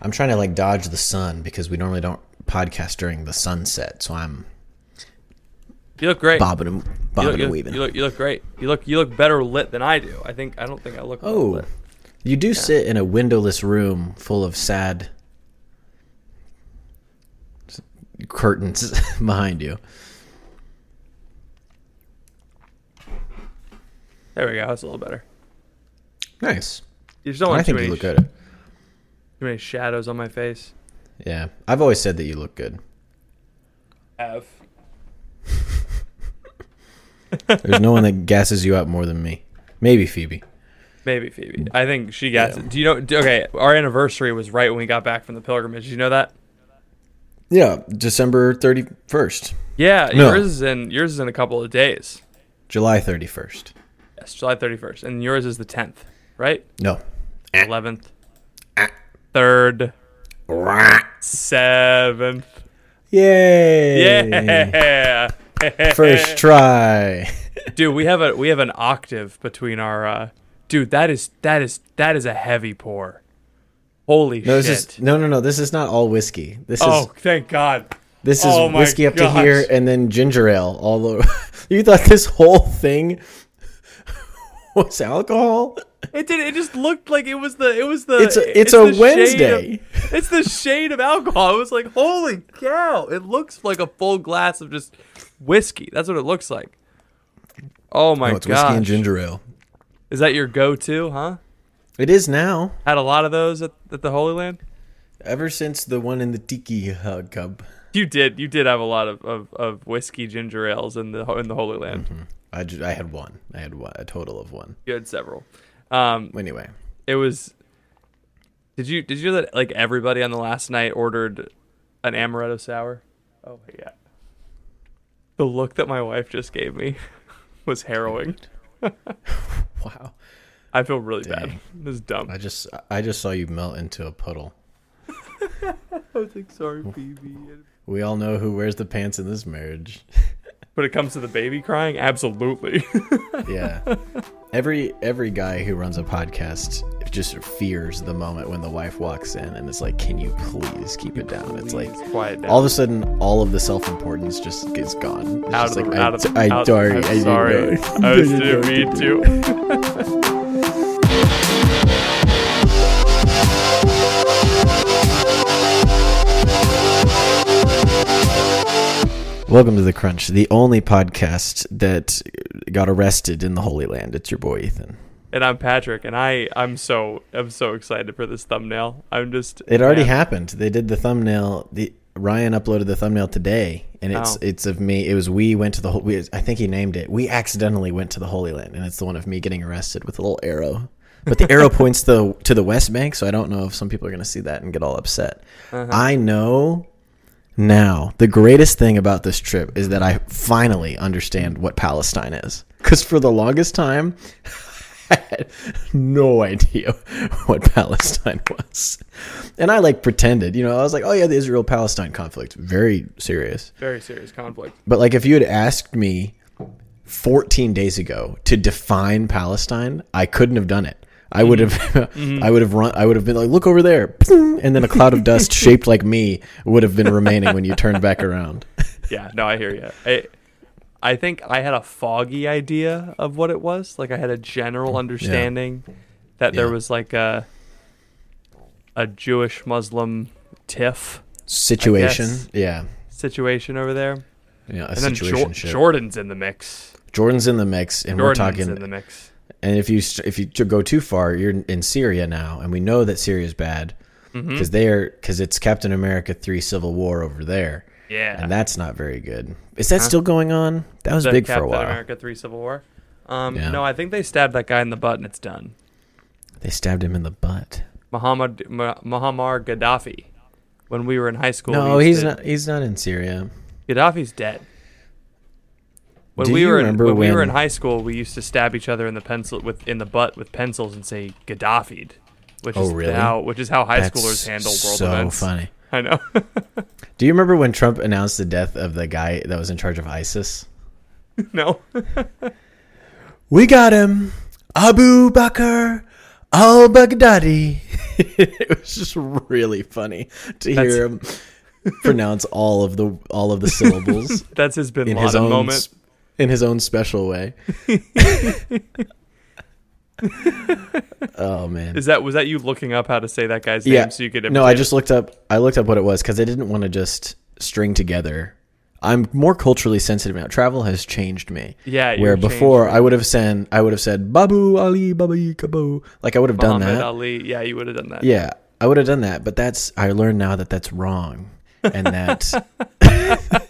I'm trying to like dodge the sun because we normally don't podcast during the sunset, so I'm You look great. bobbing and you look, you, look, weaving. you look you look great. You look you look better lit than I do. I think I don't think I look oh, lit. you do sit in a windowless room full of sad curtains behind you. There we go. That's a little better. Nice. You just don't want I think you look good. Too many shadows on my face. Yeah, I've always said that you look good. Have. There's no one that gasses you up more than me. Maybe Phoebe. Maybe Phoebe. I think she got. it. Do you know? do- Okay, our anniversary was right when we got back from the pilgrimage. Did you know that? Yeah, December 31st, Yeah, No. yours is in yours is in a couple of days. July 31st. Yes, July thirty first, and yours is the tenth, right? No. Eh. Eleventh, third, seventh. Yay! Yeah. First try. dude we have a we have an octave between our uh dude that is that is that is a heavy pour holy No, shit is no, no, no. This is not all whiskey. This oh is thank god this is oh whiskey up gosh. to here, and then ginger ale all over. you thought this whole thing was alcohol? it did it just looked like it was the it was the It's a- it's a the Wednesday. of- it's the shade of alcohol it was like holy cow it looks like a full glass of just whiskey that's what it looks like oh my oh, it's whiskey and ginger ale. is that your go-to huh It is now. had a lot of those at, at the holy land Ever since the one in the tiki uh, cub, You did. You did have a lot of, of, of whiskey ginger ales in the in the Holy Land. I, ju- I had one. I had one, a total of one. You had several. Um, Anyway, it was. Did you did you know that like everybody on the last night ordered an amaretto sour? Oh yeah. The look that my wife just gave me was harrowing. wow. I feel really bad. Dang. This is dumb. I just I just saw you melt into a puddle. I was like, sorry, Phoebe. We all know who wears the pants in this marriage. When it comes to the baby crying, absolutely. Yeah. every every guy who runs a podcast just fears the moment when the wife walks in and it's like, "Can you please keep it down?" It's like quiet down. all of a sudden, all of the self importance just gets gone. It's out just of the, like, out of I, I out, sorry, I'm I sorry. I was didn't mean to. Welcome to the Crunch, the only podcast that got arrested in the Holy Land. It's your boy Ethan. and I'm Patrick, and I I'm so I'm so excited for this thumbnail. I'm just It already man, happened. They did the thumbnail. The Ryan uploaded the thumbnail today, and it's Oh. it's of me. It was we went to the. We, I think he named it. We accidentally went to the Holy Land, and it's the one of me getting arrested with a little arrow. But the arrow points to to the West Bank, so I don't know if some people are going to see that and get all upset. Uh-huh. I know now the greatest thing about this trip is that I finally understand what Palestine is. Because for the longest time, I had no idea what Palestine was. And I like pretended, you know, I was like, oh yeah, the Israel Palestine conflict, very serious. very serious conflict. But like if you had asked me 14 days ago to define Palestine, I couldn't have done it. I would have, mm-hmm. I would have run, I would have been like, look over there, and then a cloud of dust shaped like me would have been remaining when you turned back around. Yeah, no, I hear you. I I think I had a foggy idea of what it was. Like I had a general understanding that there was like a a Jewish Muslim tiff Situation, yeah, situation over there, yeah, a and then ship. Jordan's in the mix. Jordan's in the mix, and we're talking in the mix. And if you if you go too far, you're in Syria now, and we know that Syria is bad Mm-hmm. because they are because it's Captain America three Civil War over there, Yeah, and that's not very good. Is that still going on? That was the big Captain for a while. Captain America Three Civil War. Um, Yeah. No, I think they stabbed that guy in the butt and it's done. They stabbed him in the butt. Muhammad Ma- Muammar Gaddafi when we were in high school. No, he's to- not. He's not in Syria. Gaddafi's dead. When Do we you were in, remember when, we were in high school, we used to stab each other in the pencil with in the butt with pencils and say Gaddafi'd, which Oh, is really? how which is how high That's schoolers handle world so events. funny. I know. Do you remember when Trump announced the death of the guy that was in charge of ISIS? no. We got him, Abu Bakr al Baghdadi. it was just really funny to hear him pronounce all of the all of the syllables That's his Bin Laden his own moment. S- in his own special way. oh man. Is that was that you looking up how to say that guy's yeah. name so you could no, I imitate just looked up. I looked up what it was because I didn't want to just string together. I'm more culturally sensitive now. Travel has changed me. Yeah, where before man. I would have said I would have said Babu Ali Babu Kabu. Like I would have it? done that. Ali. Yeah, you would have done that. Yeah, I would have done that. But that's I learned now that that's wrong, and that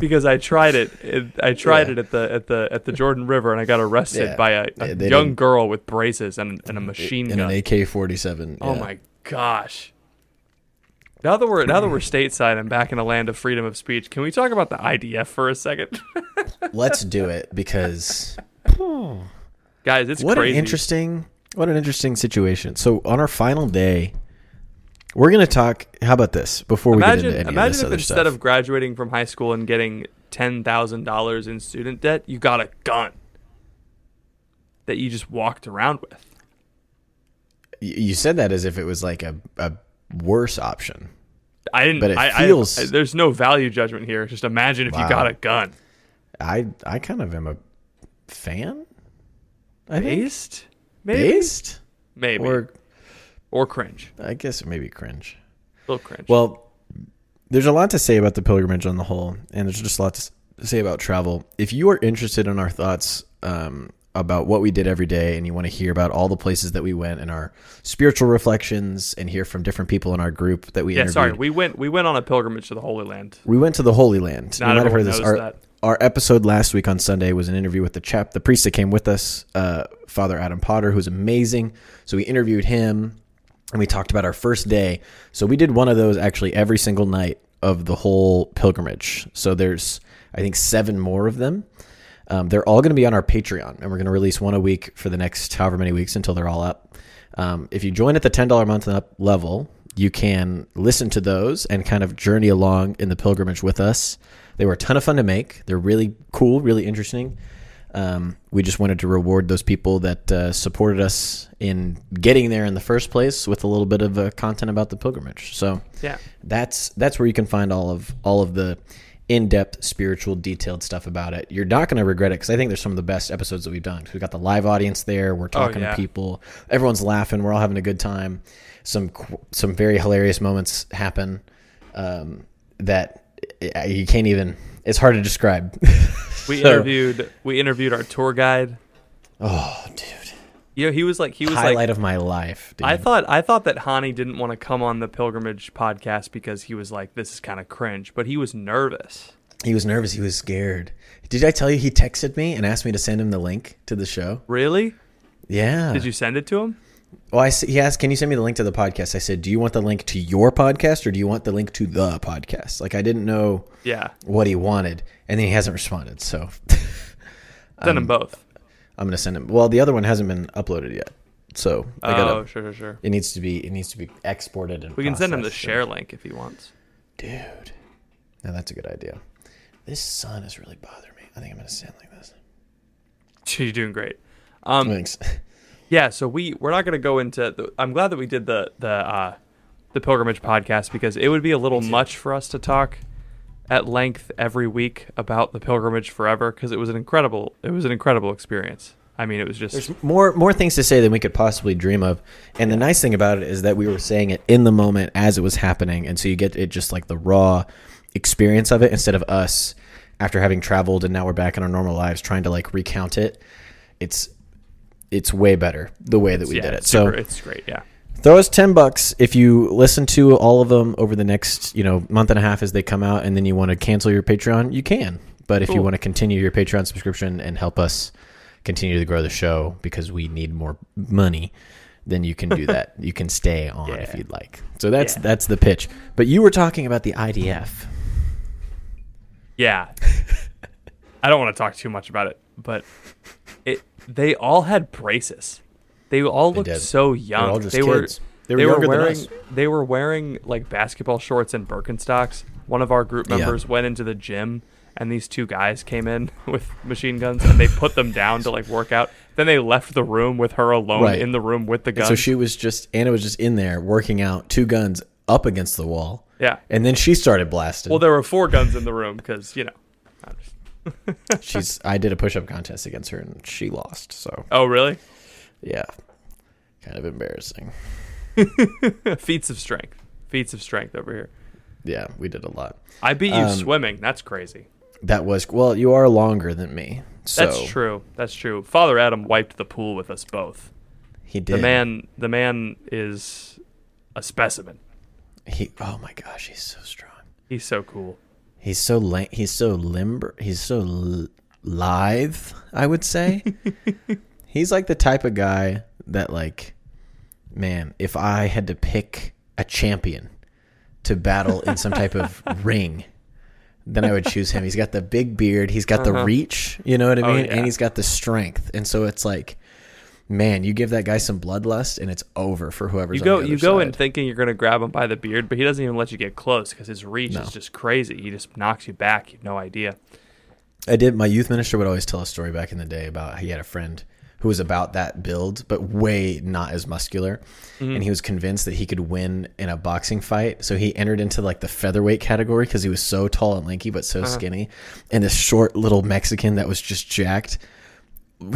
because I tried it. it I tried Yeah. it at the at the at the Jordan River, and I got arrested Yeah. by a, a they young girl with braces and, and a machine in gun. an AK-47. oh yeah. my gosh! Now that we're now that we're stateside and back in a land of freedom of speech, can we talk about the IDF for a second, Let's do it because guys? It's what crazy. an interesting what an interesting situation. So on our final day, we're gonna talk. How about this before we imagine get into any of imagine this if other instead stuff? of graduating from high school and getting ten thousand dollars in student debt, you got a gun that you just walked around with. You said that as if it was like a, a worse option. I didn't. But it I, I- feels- I- there's no value judgment here. Just imagine if you got a gun. I I kind of am a fan. I think Based, maybe, based maybe, or, or cringe. I guess maybe cringe. A little cringe. Well, there's a lot to say about the pilgrimage on the whole, and there's just a lot to say about travel. If you are interested in our thoughts um, about what we did every day, and you want to hear about all the places that we went and our spiritual reflections, and hear from different people in our group that we yeah, interviewed, sorry. We went. We went on a pilgrimage to the Holy Land. we went to the Holy Land. Not you might have heard this. Our, that. our episode last week on Sunday was an interview with the chap, the priest that came with us, uh, Father Adam Potter, who's amazing. So we interviewed him and we talked about our first day. So we did one of those actually every single night of the whole pilgrimage. So there's, I think, seven more of them. Um, they're all going to be on our Patreon, and we're going to release one a week for the next however many weeks until they're all up. Um, if you join at the ten dollar a month and up level, you can listen to those and kind of journey along in the pilgrimage with us. They were a ton of fun to make. They're really cool, really interesting. Um, we just wanted to reward those people that uh, supported us in getting there in the first place with a little bit of uh, content about the pilgrimage. So Yeah. that's that's where you can find all of all of the in-depth spiritual detailed stuff about it you're not going to regret it because i think there's some of the best episodes that we've done we've got the live audience there we're talking yeah. to people everyone's laughing we're all having a good time some some very hilarious moments happen um, that uh, you can't even it's hard to describe We So- interviewed. We interviewed our tour guide. oh dude You know, he was like he was highlight like. of my life dude. I thought I thought that Hani didn't want to come on the pilgrimage podcast because he was like, this is kind of cringe, but he was nervous. he was nervous he was scared did i tell you he texted me and asked me to send him the link to the show Really? yeah Did you send it to him? Well, I he asked, "Can you send me the link to the podcast?" I said, "Do you want the link to your podcast or do you want the link to the podcast?" Like I didn't know Yeah. what he wanted, and then he hasn't responded. So Send them both. I'm gonna send him. Well, the other one hasn't been uploaded yet, so I Oh, gotta. sure, sure, sure. It needs to be. It needs to be exported and. We can send him the share link if he wants. dude. Now that's a good idea. This sun is really bothering me. I think I'm gonna stand like this. You're doing great. Um, Thanks. yeah. So we we're not going to go into. The, I'm glad that we did the the uh, the pilgrimage podcast because it would be a little much for us to talk at length every week about the pilgrimage forever because it was an incredible it was an incredible experience. I mean, it was just There's more more things to say than we could possibly dream of. And the nice thing about it is that we were saying it in the moment as it was happening, and so you get it just like the raw experience of it instead of us after having traveled and now we're back in our normal lives trying to like recount it. It's it's way better the way that we yeah, did it. it's So super, it's great. Yeah. throw us 10 bucks if you listen to all of them over the next you know month and a half as they come out and then you want to cancel your patreon you can but if you want to continue your patreon subscription and help us continue to grow the show because we need more money, then you can do that. you can stay on if you'd like. So that's Yeah. that's the pitch. But you were talking about the IDF. Yeah. I don't want to talk too much about it, but it they all had braces. They all looked did. so They young. were all just they were. They were wearing they were wearing like basketball shorts and Birkenstocks. One of our group Yeah. members went into the gym and these two guys came in with machine guns and they put them down to like work out. Then they left the room with her alone Right. in the room with the guns. so she was just Anna was just in there working out, two guns up against the wall. yeah. And then she started blasting. Well, there were four guns in the room because you know. She's I did a push up contest against her and she lost. So Oh, really? yeah. Kind of embarrassing. Feats of strength. Feats of strength over here. Yeah, we did a lot. I beat you Um, swimming. That's crazy. That was well, you are longer than me. So That's true. That's true. Father Adam wiped the pool with us both. He did. The man, the man is a specimen. He oh my gosh, he's so strong. He's so cool. He's so la- he's so limber. He's so l- lithe. I would say. he's like the type of guy that like, man, if I had to pick a champion to battle in some type of ring, then I would choose him. He's got the big beard. He's got the uh-huh. reach. You know what I Oh, mean? yeah. And he's got the strength. And so it's like. Man, you give that guy some bloodlust, and it's over for whoever's. You go, you go side. in thinking you're gonna grab him by the beard, but he doesn't even let you get close because his reach No. is just crazy. He just knocks you back. You have no idea. I did. My youth minister would always tell a story back in the day about how he had a friend who was about that build, but way not as muscular. Mm-hmm. And he was convinced that he could win in a boxing fight. So he entered into like the featherweight category because he was so tall and lanky, but so uh-huh. skinny. And this short little Mexican that was just jacked,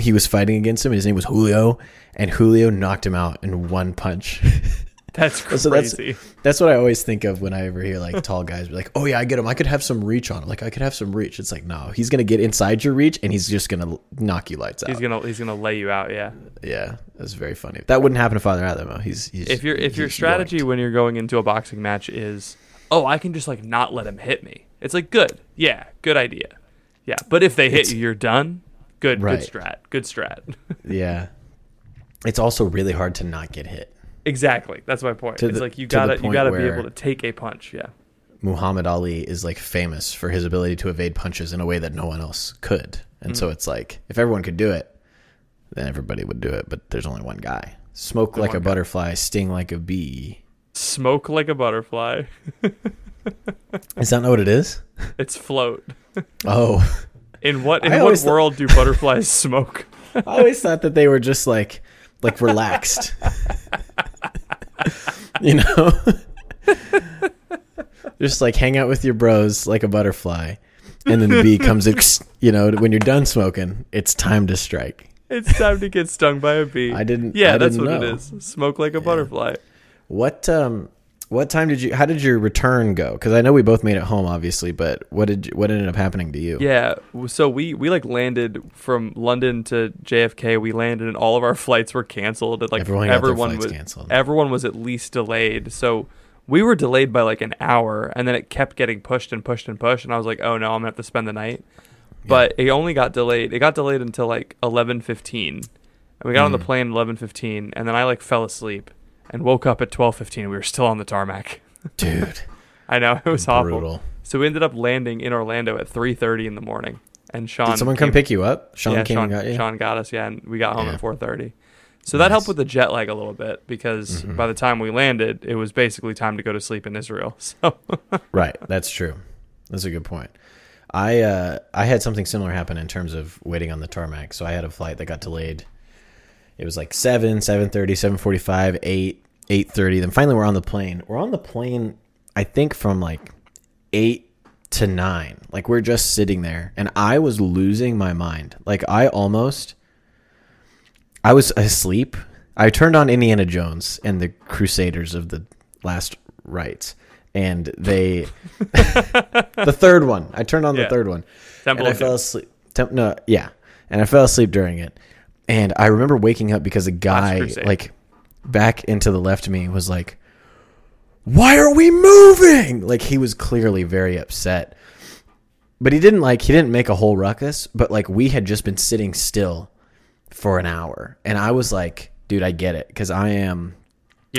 he was fighting against him. And his name was Julio. And Julio knocked him out in one punch. That's crazy. So that's that's what I always think of when I ever hear like tall guys be like, "Oh yeah, I get him. I could have some reach on him. Like I could have some reach." It's like, no, he's gonna get inside your reach and he's just gonna knock you lights out. he's gonna he's gonna lay you out. Yeah. yeah, that's very funny. That wouldn't happen to Father Adam. though. He's, he's if your if your strategy when you're going into a boxing match is oh i can just like not let him hit me it's like good yeah good idea yeah but if they hit It's- you you're done good Right. good strat good strat yeah, it's also really hard to not get hit. exactly that's my point To it's the- like you gotta you gotta be able to take a punch yeah Muhammad Ali is like famous for his ability to evade punches in a way that no one else could. And Mm. so it's like if everyone could do it, then everybody would do it. But there's only one guy. Smoke like a guy. butterfly, sting like a bee. smoke like a butterfly Is that not what it is? it's float Oh, in what in I what world do butterflies smoke I always thought that they were just like like relaxed. you know? just like hang out with your bros like a butterfly. And then the bee comes in, you know, when you're done smoking, it's time to strike. it's time to get stung by a bee I didn't yeah I that's didn't what know. it is smoke like a butterfly What um what time did you how did your return go? Cuz I know we both made it home obviously, but what did what ended up happening to you? Yeah, so we we like landed from London to JFK. We landed and all of our flights were canceled. And, like Everyone everyone was canceled. everyone was at least delayed. So we were delayed by like an hour, and then it kept getting pushed and pushed and pushed. And I was like, oh no, I'm gonna have to spend the night. But it only got delayed. It got delayed until like 11:15, and we got on Mm. the plane 11:15, and then I like fell asleep and woke up at 12:15. We were still on the tarmac. Dude, I know it was awful. So we ended up landing in Orlando at 3:30 in the morning. And Sean Did someone come pick you up? Sean yeah, came Sean, and got you. Sean got us, yeah, and we got home Yeah. at 4:30. So that helped with the jet lag a little bit because Mm-hmm. by the time we landed, it was basically time to go to sleep in Israel. So Right, that's true. That's a good point. I uh, I had something similar happen in terms of waiting on the tarmac. So I had a flight that got delayed. It was like 7, 7.30, 7.45, 8, 8.30. Then finally we're on the plane. We're on the plane, I think, from like 8 to 9. Like we're just sitting there. And I was losing my mind. Like I almost... I was asleep. I turned on Indiana Jones and the Crusaders of the Last Rites. And they... the third one. I turned on the third one Temple and I fell Doom. asleep. Temp, no, yeah, and I fell asleep during it. And I remember waking up because a guy like back into the left of me was like, "Why are we moving?" Like he was clearly very upset. But he didn't like he didn't make a whole ruckus, but like we had just been sitting still for an hour. And I was like, dude, I get it because I am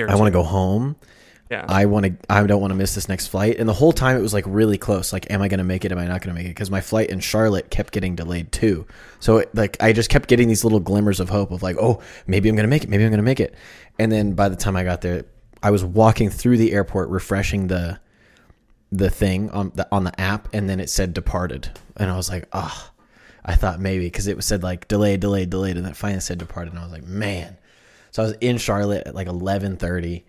I want to go home. Yeah. I want to. I don't want to miss this next flight. And the whole time it was like really close. Like, am I going to make it? Am I not going to make it? Because my flight in Charlotte kept getting delayed too. So it, like, I just kept getting these little glimmers of hope of like, oh, maybe I'm going to make it. Maybe I'm going to make it. And then by the time I got there, I was walking through the airport, refreshing the the thing on the on the app, and then it said departed, and I was like, ah. I thought maybe because it said like delayed, delayed, delayed, and then finally said departed, and I was like, man. So I was in Charlotte at like eleven thirty.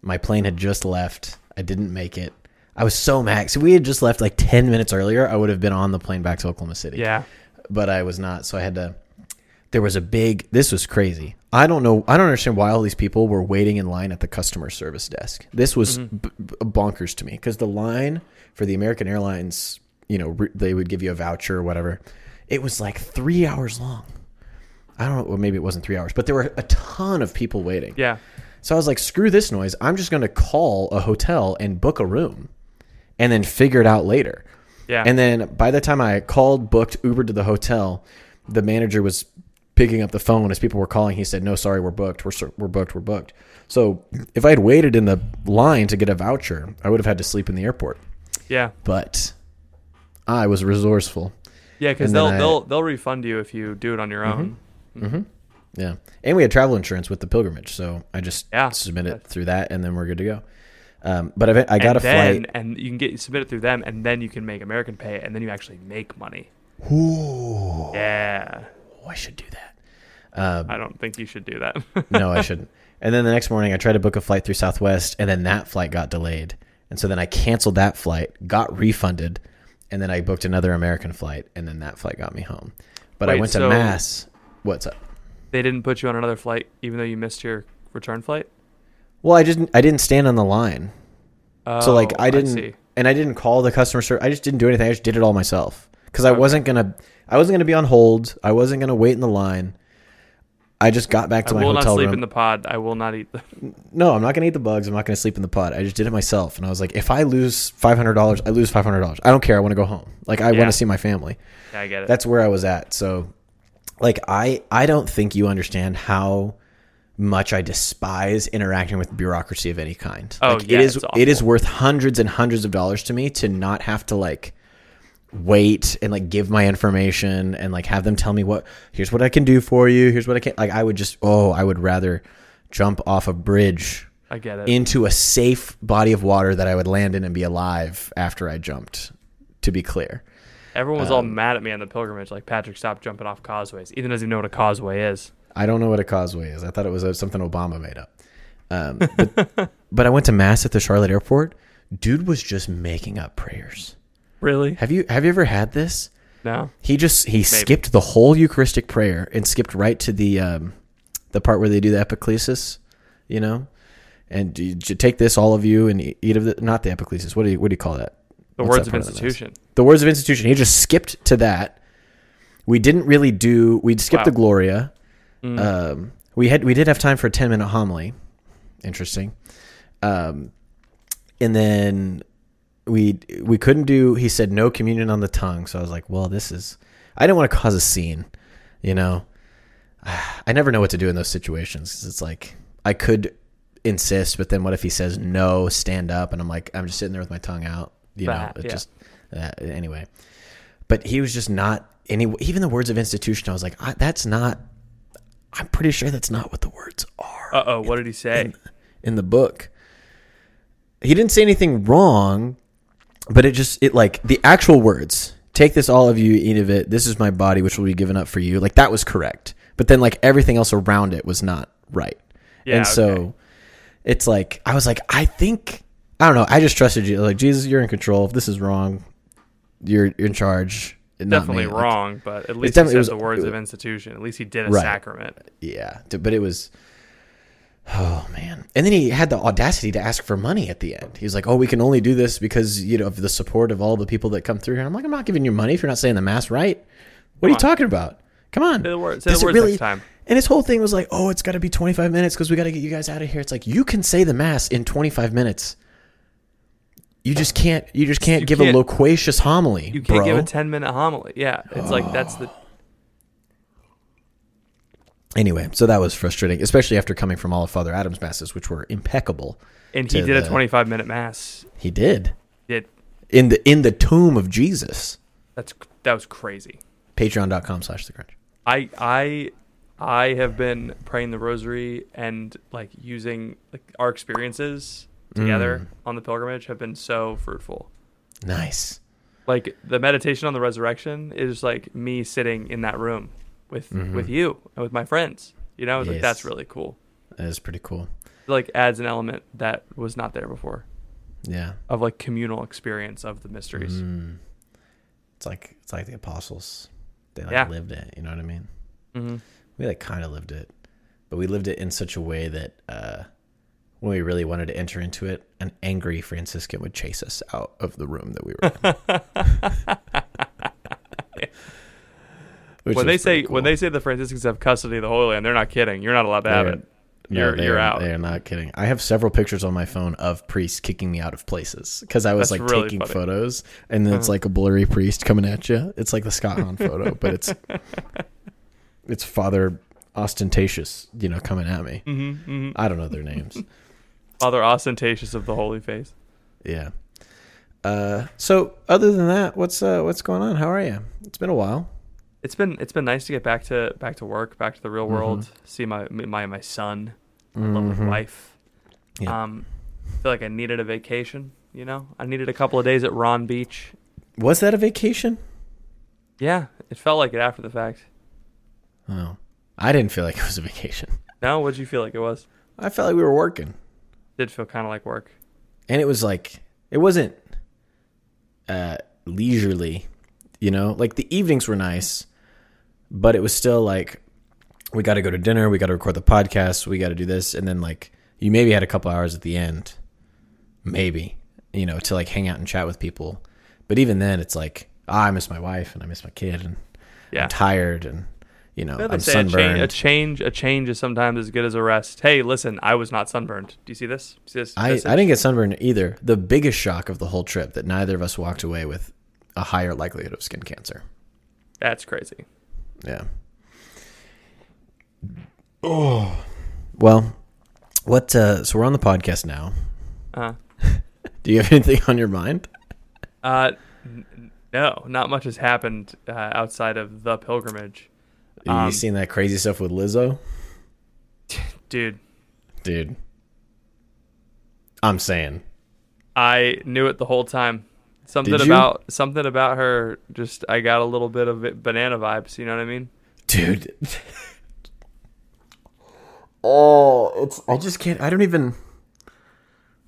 My plane had just left. I didn't make it. I was so mad. So we had just left like ten minutes earlier. I would have been on the plane back to Oklahoma City. yeah. but I was not. So I had to. There was a big. This was crazy. I don't know. I don't understand why all these people were waiting in line at the customer service desk. This was mm-hmm. b- b- bonkers to me because the line for the American Airlines, you know, re- they would give you a voucher or whatever. It was like three hours long. I don't know. Well, maybe it wasn't three hours, but there were a ton of people waiting. Yeah. So I was like, screw this noise. I'm just going to call a hotel and book a room and then figure it out later. Yeah. And then by the time I called, booked, Ubered to the hotel, the manager was picking up the phone as people were calling. He said, "No, sorry, we're booked. We're we're booked. We're booked." So if I had waited in the line to get a voucher, I would have had to sleep in the airport. yeah. But I was resourceful. Yeah, because they'll I- Mm-hmm. they'll they'll refund you if you do it on your own. Mm-hmm. Yeah, and we had travel insurance with the pilgrimage, so I just Yeah. submitted through that, and then we're good to go. Um, but I, I got and a then, flight. and you can get submit it through them, and then you can make American pay, and then you actually make money. Ooh, Yeah, oh, I should do that. Um, I don't think you should do that. no, I shouldn't. And then the next morning, I tried to book a flight through Southwest, and then that flight got delayed. And so then I canceled that flight, got refunded, and then I booked another American flight, and then that flight got me home. But I Wait, went to so- Mass. What's up? they didn't put you on another flight, even though you missed your return flight. Well, I didn't. I didn't stand on the line, Oh, so like I didn't, see. and I didn't call the customer service. I just didn't do anything. I just did it all myself because I wasn't gonna. I wasn't gonna be on hold. I wasn't gonna wait in the line. I just got back I to my life. I will not sleep room. in the pod. I will not eat the. no, I'm not gonna eat the bugs. I'm not gonna sleep in the pod. I just did it myself, and I was like, if I lose five hundred dollars, I lose five hundred dollars. I don't care. I want to go home. Like I Yeah. want to see my family. Yeah, I get it. That's where I was at. So, like I I don't think you understand how much I despise interacting with bureaucracy of any kind. Oh, like yeah, it is it is worth hundreds and hundreds of dollars to me to not have to like wait and like give my information and like have them tell me what here's what I can do for you. Here's what I can like I would just oh, I would rather jump off a bridge I get it. into a safe body of water that I would land in and be alive after I jumped. To be clear. Everyone was all um, mad at me on the pilgrimage. Like Patrick, stop jumping off causeways. Ethan doesn't even know what a causeway is. I don't know what a causeway is. I thought it was uh, something Obama made up. Um, but, but I went to mass at the Charlotte airport. Dude was just making up prayers. Really? Have you have you ever had this? No. He just he skipped the whole Eucharistic prayer and skipped right to the um, the part where they do the epiclesis, you know. And you, you take this, all of you, and eat of the not the epiclesis. What do you what do you call that? The What's words that of part of institution. The words of institution. He just skipped to that. We didn't really do. We skipped Wow. the Gloria. Mm. Um, we had we did have time for a ten minute homily. Interesting. Um, and then we we couldn't do. He said no communion on the tongue. So I was like, well, this is. I didn't want to cause a scene. You know, I never know what to do in those situations. 'cause It's like I could insist, but then what if he says no, stand up, and I'm like, I'm just sitting there with my tongue out. You know, That, it yeah. just uh, anyway. But he was just not any. Even the words of institution, I was like, I, that's not. I'm pretty sure that's not what the words are Uh oh. What did he say? in the book. He didn't say anything wrong, but it just it like the actual words. Take this, all of you, eat of it. This is my body, which will be given up for you. Like that was correct, but then like everything else around it was not right. Yeah, and so okay. it's like I was like, I think I don't know. I just trusted you. Like Jesus, you're in control. If this is wrong, you're, you're in charge. Definitely me. Like, wrong, but at least he said it was- the words it of institution. At least he did a Right. sacrament. Yeah, but it was. Oh man! And then he had the audacity to ask for money at the end. He was like, "Oh, we can only do this because you know of the support of all the people that come through here." I'm like, "I'm not giving you money if you're not saying the mass right. What are you on. talking about? Come on." Say the words. Say Does the words next time. And his whole thing was like, "Oh, it's got to be 25 minutes because we got to get you guys out of here." It's like you can say the mass in 25 minutes. You just can't. You just can't You give can't- a loquacious homily, You can't bro. give a ten minute homily. Yeah, it's like that's the. Anyway, so that was frustrating, especially after coming from all of Father Adam's masses, which were impeccable. And he did a 25 minute mass. He did Did in the in the tomb of Jesus. that's that was crazy. Patreon.com slash the crunch. I I I have been praying the rosary and like using like our experiences together mm. on the pilgrimage have been so fruitful. Nice. Like the meditation on the resurrection is like me sitting in that room with with you and with my friends. You know, it's like that's really cool. That is pretty cool. It, like adds an element that was not there before Yeah. of like communal experience of the mysteries. Mm. It's like it's like the apostles. They like Yeah. lived it. You know what I mean? hmm We like kind of lived it, but we lived it in such a way that uh, when we really wanted to enter into it, an angry Franciscan would chase us out of the room that we were in. Which When they say pretty when they say the Franciscans have custody of the Holy Land, they're not kidding. You're not allowed to have They're- it. No, You're you're are- out. They are not kidding. I have several pictures on my phone of priests kicking me out of places because I was That's like really taking funny. photos, and then it's Uh-huh. like a blurry priest coming at you. It's like the Scott Hahn photo, but it's it's Father Ostentatious, you know, coming at me. hmm hmm I don't know their names. Father ostentatious of the Holy Face. yeah. Uh, so other than that, what's uh, what's going on? How are you? It's been a while. It's been it's been nice to get back to back to work, back to the real world, Mm-hmm. see my my my son, my lovely wife. Yeah. Um, feel like I needed a vacation. You know, I needed a couple of days at Ron Beach. Was that a vacation? Yeah, it felt like it after the fact. Oh, I didn't feel like it was a vacation. No, what'd you feel like it was? I felt like we were working. Did feel kind of like work. and it was like it wasn't uh leisurely you know like the evenings were nice but it was still like we got to go to dinner we got to record the podcast we got to do this and then like you maybe had a couple hours at the end maybe you know to like hang out and chat with people but even then it's like ah, i miss my wife and i miss my kid and Yeah. i'm tired and you know i'm say a change, sunburned a change, a change is sometimes as good as a rest. Hey, listen, I was not sunburned. Do you see this? See this? I, I didn't get sunburned either. The biggest shock of the whole trip that neither of us walked away with a higher likelihood of skin cancer. That's crazy. Yeah. Oh. Well, what uh so we're on the podcast now. Uh, Do you have anything on your mind? uh, n- n- no, not much has happened uh, outside of the pilgrimage, you Um, seen that crazy stuff with Lizzo? dude. Dude. I'm saying. I knew it the whole time. Something Did you? about something about her. Just I got a little bit of it, banana vibes. You know what I mean? Dude. oh, it's I just can't I don't even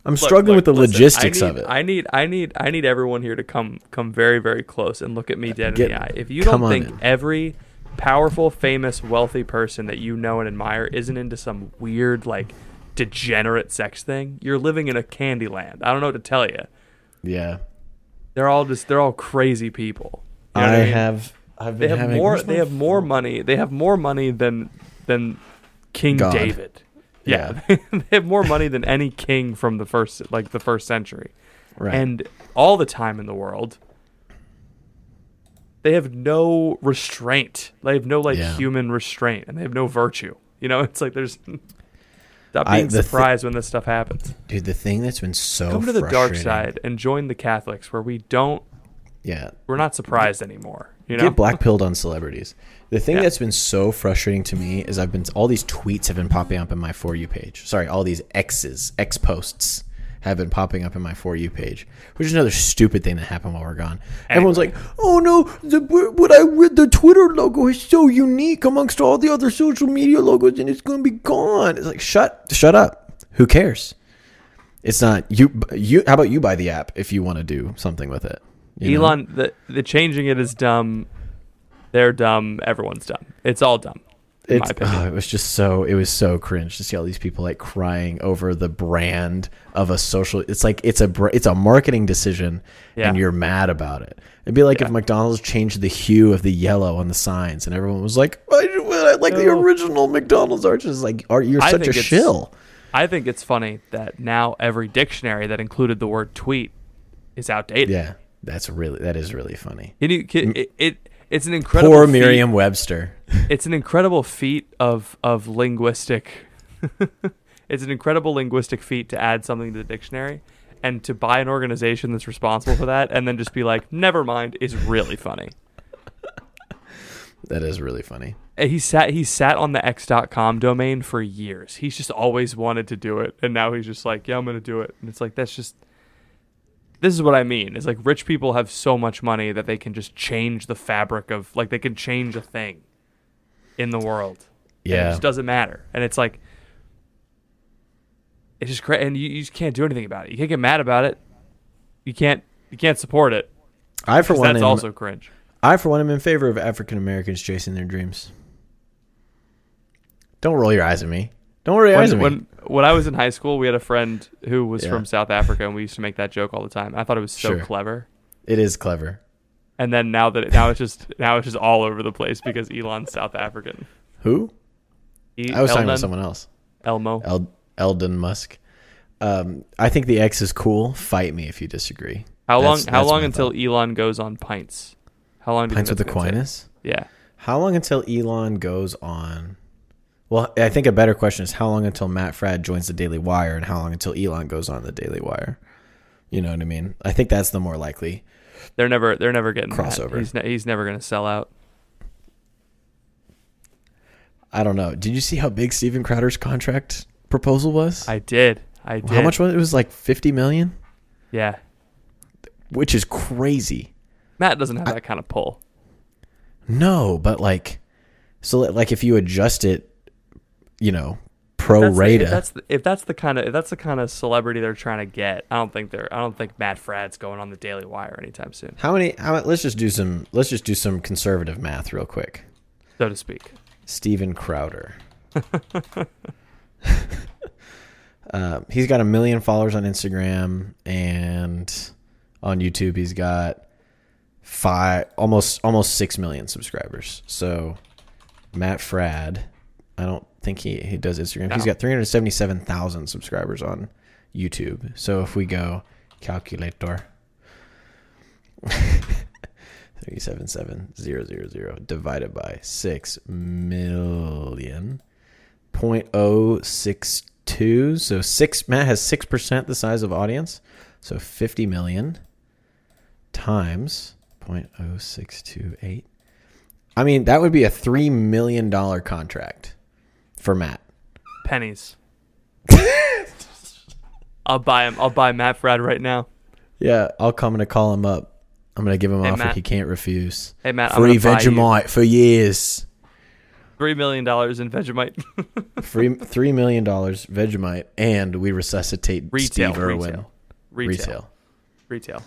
I'm Look, struggling look, with the listen, logistics I of it. I need, I need, I need everyone here to come, come very, very close and look at me dead Get- in the eye. If you come don't think in. every powerful, famous, wealthy person that you know and admire isn't into some weird, like, degenerate sex thing, you're living in a candy land. I don't know what to tell you. yeah. They're all just, they're all crazy people. You know I what mean? have I've They have more. They have more money. They have more money than than King God. David. Yeah, they have more money than any king from the first, like the first century Right. and all the time in the world. They have no restraint. They have no like Yeah. human restraint, and they have no virtue. You know, it's like there's stop I- being thi- surprised when this stuff happens. Dude, the thing that's been so Come to the dark side and join the Catholics, where we don't, Yeah. we're not surprised anymore. You know, Get black pilled on celebrities. The thing Yeah. that's been so frustrating to me is I've been all these tweets have been popping up in my for you page. Sorry, all these X's, X posts have been popping up in my for you page, which is another stupid thing that happened while we're gone. Everyone's like, "Oh no, the, what I read the Twitter logo is so unique amongst all the other social media logos, and it's going to be gone." It's like, shut, shut up. Who cares? It's not you. You. How about you buy the app if you want to do something with it? You know? Elon, the the changing it is dumb. They're dumb. Everyone's dumb. It's all dumb. In my It's, opinion. oh, it was just so it was so cringe to see all these people like crying over the brand of a social. It's like it's a it's a marketing decision, Yeah. and you're mad about it. It'd be like Yeah. if McDonald's changed the hue of the yellow on the signs, and everyone was like, "I, I like the original McDonald's arches." Like, are you're I such a think shill? I think it's funny that now every dictionary that included the word tweet is outdated. Yeah, that's really that is really funny. Can you, can, it, it it's an incredible Poor feat- Merriam Webster. It's an incredible feat of of linguistic it's an incredible linguistic feat to add something to the dictionary and to buy an organization that's responsible for that and then just be like never mind is really funny. That is really funny. And he sat he sat on the x.com domain for years. He's just always wanted to do it and now he's just like yeah i'm gonna do it. And it's like that's just this is what i mean. It's like rich people have so much money that they can just change the fabric of like they can change a thing in the world and it just doesn't matter. And it's like, it's just crazy, and you, you just can't do anything about it. You can't get mad about it. You can't you can't support it. I for one That's am, also cringe. I for one am in favor of African Americans chasing their dreams. Don't roll your eyes at me. Don't roll your eyes at When, me. when when I was in high school, we had a friend who was Yeah. from South Africa, and we used to make that joke all the time. I thought it was so Sure. clever. It is clever. And then now that it, now it's just now it's just all over the place because Elon's South African. Who? E- I was talking about someone else. Elmo. El- Eldon Musk. Um, I think the X is cool. Fight me if you disagree. How long? That's- How that's long until thought. Elon goes on pints? How long? Do you Pints think with the take? Aquinas? Yeah. How long until Elon goes on? Well, I think a better question is how long until Matt Fradd joins the Daily Wire, and how long until Elon goes on the Daily Wire. You know what I mean? I think that's the more likely. They're never they're never getting that. Crossover. He's ne- he's never gonna sell out. I don't know. Did you see how big Steven Crowder's contract proposal was? I did. I did. How much was it? It was like fifty million, Yeah. which is crazy. Matt doesn't have that kind of pull. No, but like, so like if you adjust it, you know, pro That's rata. if that's the, if that's the kind of if that's the kind of celebrity they're trying to get, I don't think they're I don't think Matt Fradd's going on the Daily Wire anytime soon, how many? How, let's just do some. Let's just do some conservative math real quick. so to speak. Steven Crowder. uh, he's got a million followers on Instagram and on YouTube. He's got five, almost almost six million subscribers. So Matt Fradd, I don't think he he does Instagram. He's got three hundred seventy seven thousand subscribers on YouTube. So if we go calculator. 377,000 divided by 6 million. 0.062. So 6 Matt has 6% the size of audience. So 50 million times 0.0628. I mean, that would be a 3 million dollar contract for Matt. Pennies. I'll buy him. I'll buy Matt Fradd right now. Yeah, I'll come and call him up. I'm going to give him an Hey, offer Matt. he can't refuse. Hey Matt, Free I'm gonna buy you Vegemite for years. three million dollars in Vegemite. Free three million dollars Vegemite, and we resuscitate retail, Steve Irwin. retail, retail, Retail. retail.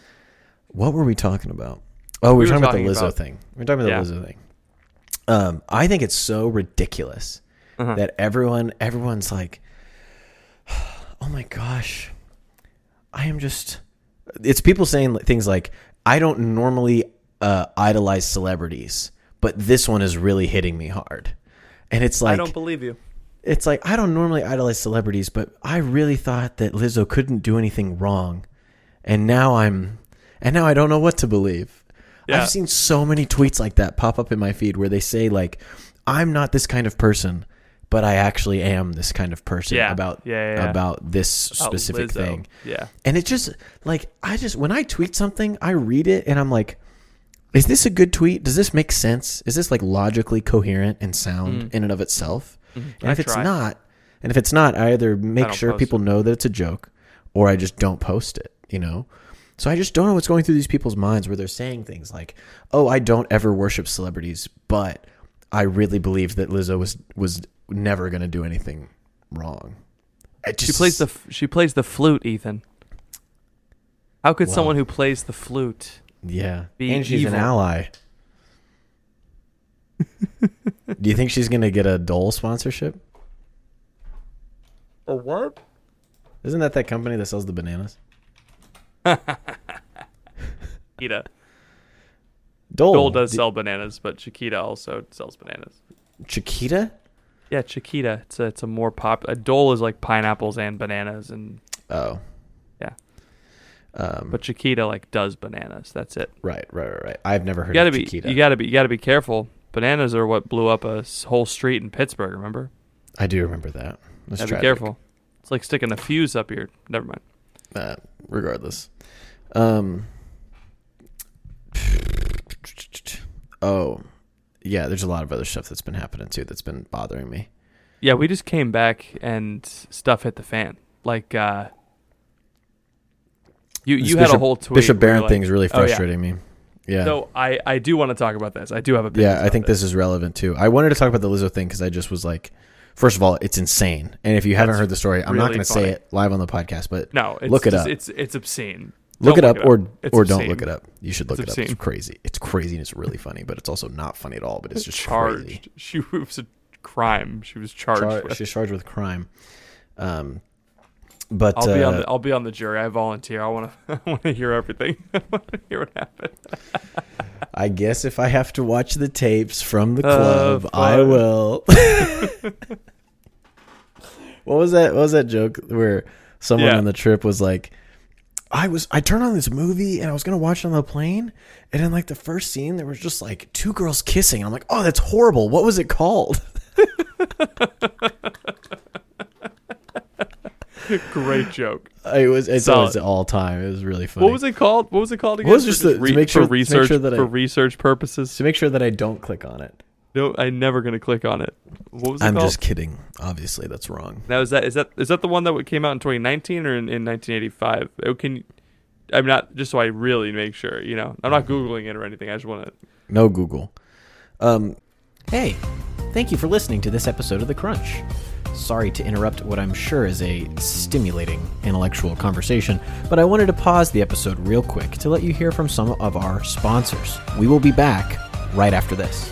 What were we talking about? Oh, we, We were were talking about the Lizzo about- thing. We are talking about Yeah. the Lizzo thing. Um, I think it's so ridiculous Uh-huh. that everyone, everyone's like, "Oh my gosh, I am just." It's people saying things like, "I don't normally uh, idolize celebrities, but this one is really hitting me hard," and it's like, I don't believe you. it's like I don't normally idolize celebrities, but I really thought that Lizzo couldn't do anything wrong, and now I'm, and now I don't know what to believe. Yeah. I've seen so many tweets like that pop up in my feed where they say like, "I'm not this kind of person, but I actually am this kind of person Yeah. about Yeah, yeah, about this About specific Lizzo. thing." Yeah. And it just like I just when I tweet something, I read it and I'm like, is this a good tweet? Does this make sense? Is this like logically coherent and sound in and of itself? And Mm. I if it's try. not, and if it's not, I either make don't sure people know that it's a joke, or I just don't post it. You know. So I just don't know what's going through these people's minds where they're saying things like, "Oh, I don't ever worship celebrities, but I really believe that Lizzo was was never going to do anything wrong." It She plays the she plays the flute, Ethan. How could Well. someone who plays the flute? Yeah. be and she's evil. an ally. Do you think she's going to get a Dole sponsorship? A what? Isn't that that company that sells the bananas? Chiquita. Dole. Dole does D- sell bananas, but Chiquita also sells bananas. Chiquita? Yeah, Chiquita. It's a it's a more pop. A Dole is like pineapples and bananas, and Oh. Yeah. Um, But Chiquita like does bananas. That's it. right, right, right, right. I've never heard You gotta of be Chiquita. you gotta be you gotta be careful. Bananas are what blew up a whole street in Pittsburgh. Remember? I do remember that. That's Gotta be careful. It's like sticking a fuse up your. Never mind. Uh, regardless. Um. Oh, yeah. There's a lot of other stuff that's been happening too. That's been bothering me. Yeah, we just came back and stuff hit the fan. Like uh you This you had a Bishop- whole tweet. Bishop Barron like- thing's really Oh, yeah. frustrating me. Yeah. So I I do want to talk about this. I do have a yeah, I think this is relevant too. I wanted to talk about the Lizzo thing because I just was like, first of all, it's insane. And if you haven't That's heard the story, I'm not going to say it live on the podcast, but No, it's look it just- up. It's it's obscene. Look Don't it up, or It's or don't look it up. You should look It's it up. It's crazy. It's crazy and it's really funny, but it's also not funny at all. But it's just charged. crazy. She was a crime. She was charged. Char- with. she's charged with crime. Um, but I'll be on uh, the I'll be on the jury. I volunteer. I want to I want to hear everything. I want to hear what happened. I guess if I have to watch the tapes from the Uh, club, I will. what was that? What was that joke where someone Yeah. on the trip was like, "I was I turned on this movie and I was gonna watch it on the plane, and in like the first scene there was just like two girls kissing. I'm like, oh, that's horrible. What was it called? Great joke. It was it's Solid. always all time. It was really funny. What was it called? What was it called again? was For just the- to re- make sure- for to make sure that I- for research purposes. To make sure that I don't click on it. No, I'm never gonna click on it. What was it I'm called? just kidding. Obviously, that's wrong. Now is that is that is that the one that came out in 2019 or in, in 1985? Oh, can I'm not just so I really make sure. You know, I'm not googling it or anything. I just want to. No Google. Um, Hey, thank you for listening to this episode of The Crunch. Sorry to interrupt what I'm sure is a stimulating intellectual conversation, but I wanted to pause the episode real quick to let you hear from some of our sponsors. We will be back right after this.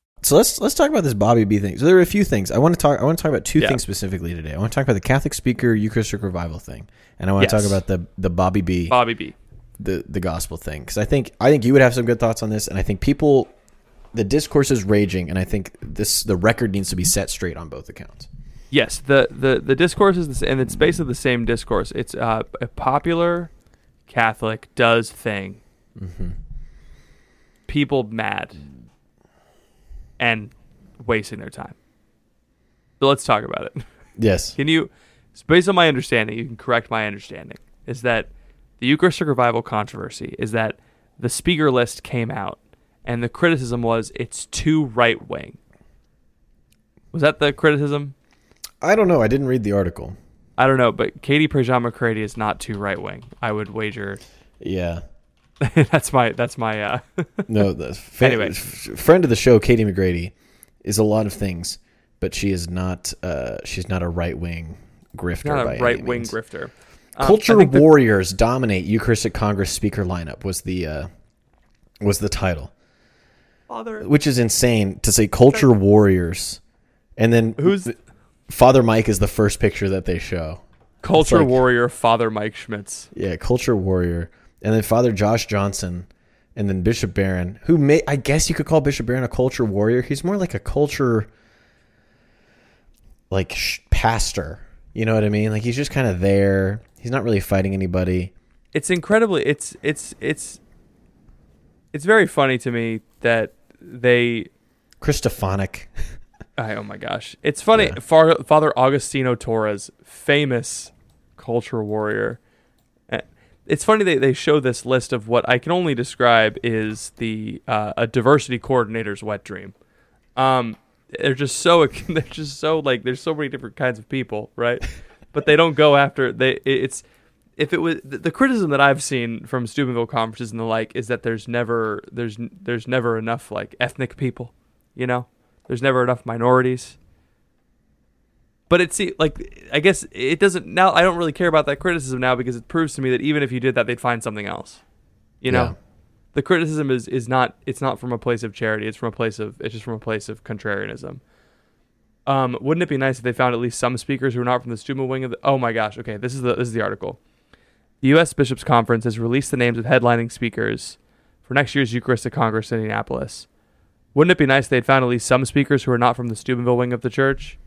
So let's let's talk about this Bobby B thing. So there are a few things I want to talk. I want to talk about two Yeah. things specifically today. I want to talk about the Catholic speaker Eucharistic revival thing, and I want to talk about the the Bobby B Bobby B. the the gospel thing because I think I think you would have some good thoughts on this, and I think people the discourse is raging, and I think this the record needs to be set straight on both accounts. Yes, the the the discourse is the, and it's basically the same discourse. It's uh, a popular Catholic does thing. People mad and wasting their time. So let's talk about it. Yes. Can you, based on my understanding, you can correct my understanding, is that the Eucharistic revival controversy is that the speaker list came out and the criticism was it's too right wing. Was that the criticism? I don't know. I didn't read the article. I don't know, but Katie McGrady is not too right wing. I would wager. Yeah. that's my that's my uh No. The fa- Anyway. f- friend of the show, Katie McGrady, is a lot of things, but she is not. Uh, she's not a right wing grifter. not a any right wing means. grifter. Um, Culture think the- warriors dominate Eucharistic Congress speaker lineup was the uh, was the title, Father, which is insane to say culture warriors, and then who's Father Mike is the first picture that they show. Culture like- warrior Father Mike Schmitz. Yeah, culture warrior, and then Father Josh Johnson, and then Bishop Barron, who may I guess you could call Bishop Barron a culture warrior. He's more like a culture, like sh- pastor. You know what I mean? Like he's just kind of there. He's not really fighting anybody. It's incredibly it's it's it's it's very funny to me that they Christophonic. I, oh my gosh. It's funny. Yeah. Far, Father Agustino Torres, famous culture warrior. It's funny they, they show this list of what I can only describe is the uh, a diversity coordinator's wet dream. Um, they're just so they're just so like there's so many different kinds of people, right? but they don't go after they. It's if it was the the criticism that I've seen from Steubenville conferences and the like is that there's never there's there's never enough like ethnic people, you know. There's never enough minorities. But it's like I guess it doesn't now. I don't really care about that criticism now because it proves to me that even if you did that, they'd find something else. You know, Yeah. the criticism is is not it's not from a place of charity. It's from a place of it's just from a place of contrarianism. Um, wouldn't it be nice if they found at least some speakers who are not from the Stuma wing of the? Oh my gosh! Okay, this is the this is the article. The U.S. Bishops Conference has released the names of headlining speakers for next year's Eucharistic Congress in Indianapolis. Wouldn't it be nice if they'd found at least some speakers who are not from the Steubenville wing of the church?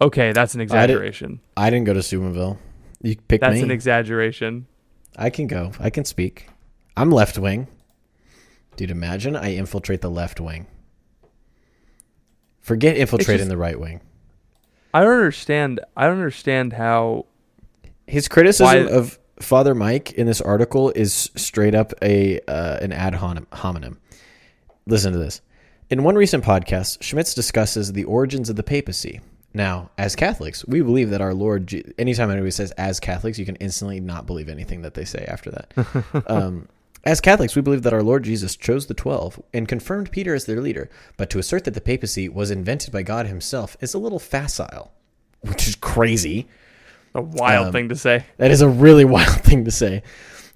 Okay, that's an I did- exaggeration. I didn't go to Steubenville. You pick That's me. That's an exaggeration. I can go. I can speak. I'm left wing. Dude, imagine I infiltrate the left wing. Forget infiltrating just- the right wing. I don't understand. I don't understand how. His criticism Why- of Father Mike in this article is straight up a uh, an ad hominem. Listen to this. In one recent podcast, Schmitz discusses the origins of the papacy. Now, as Catholics, we believe that our Lord. Je- Anytime anybody says "as Catholics," you can instantly not believe anything that they say after that. um, as Catholics, we believe that our Lord Jesus chose the twelve and confirmed Peter as their leader. But to assert that the papacy was invented by God Himself is a little facile, which is crazy. A wild Um, thing to say. That is a really wild thing to say.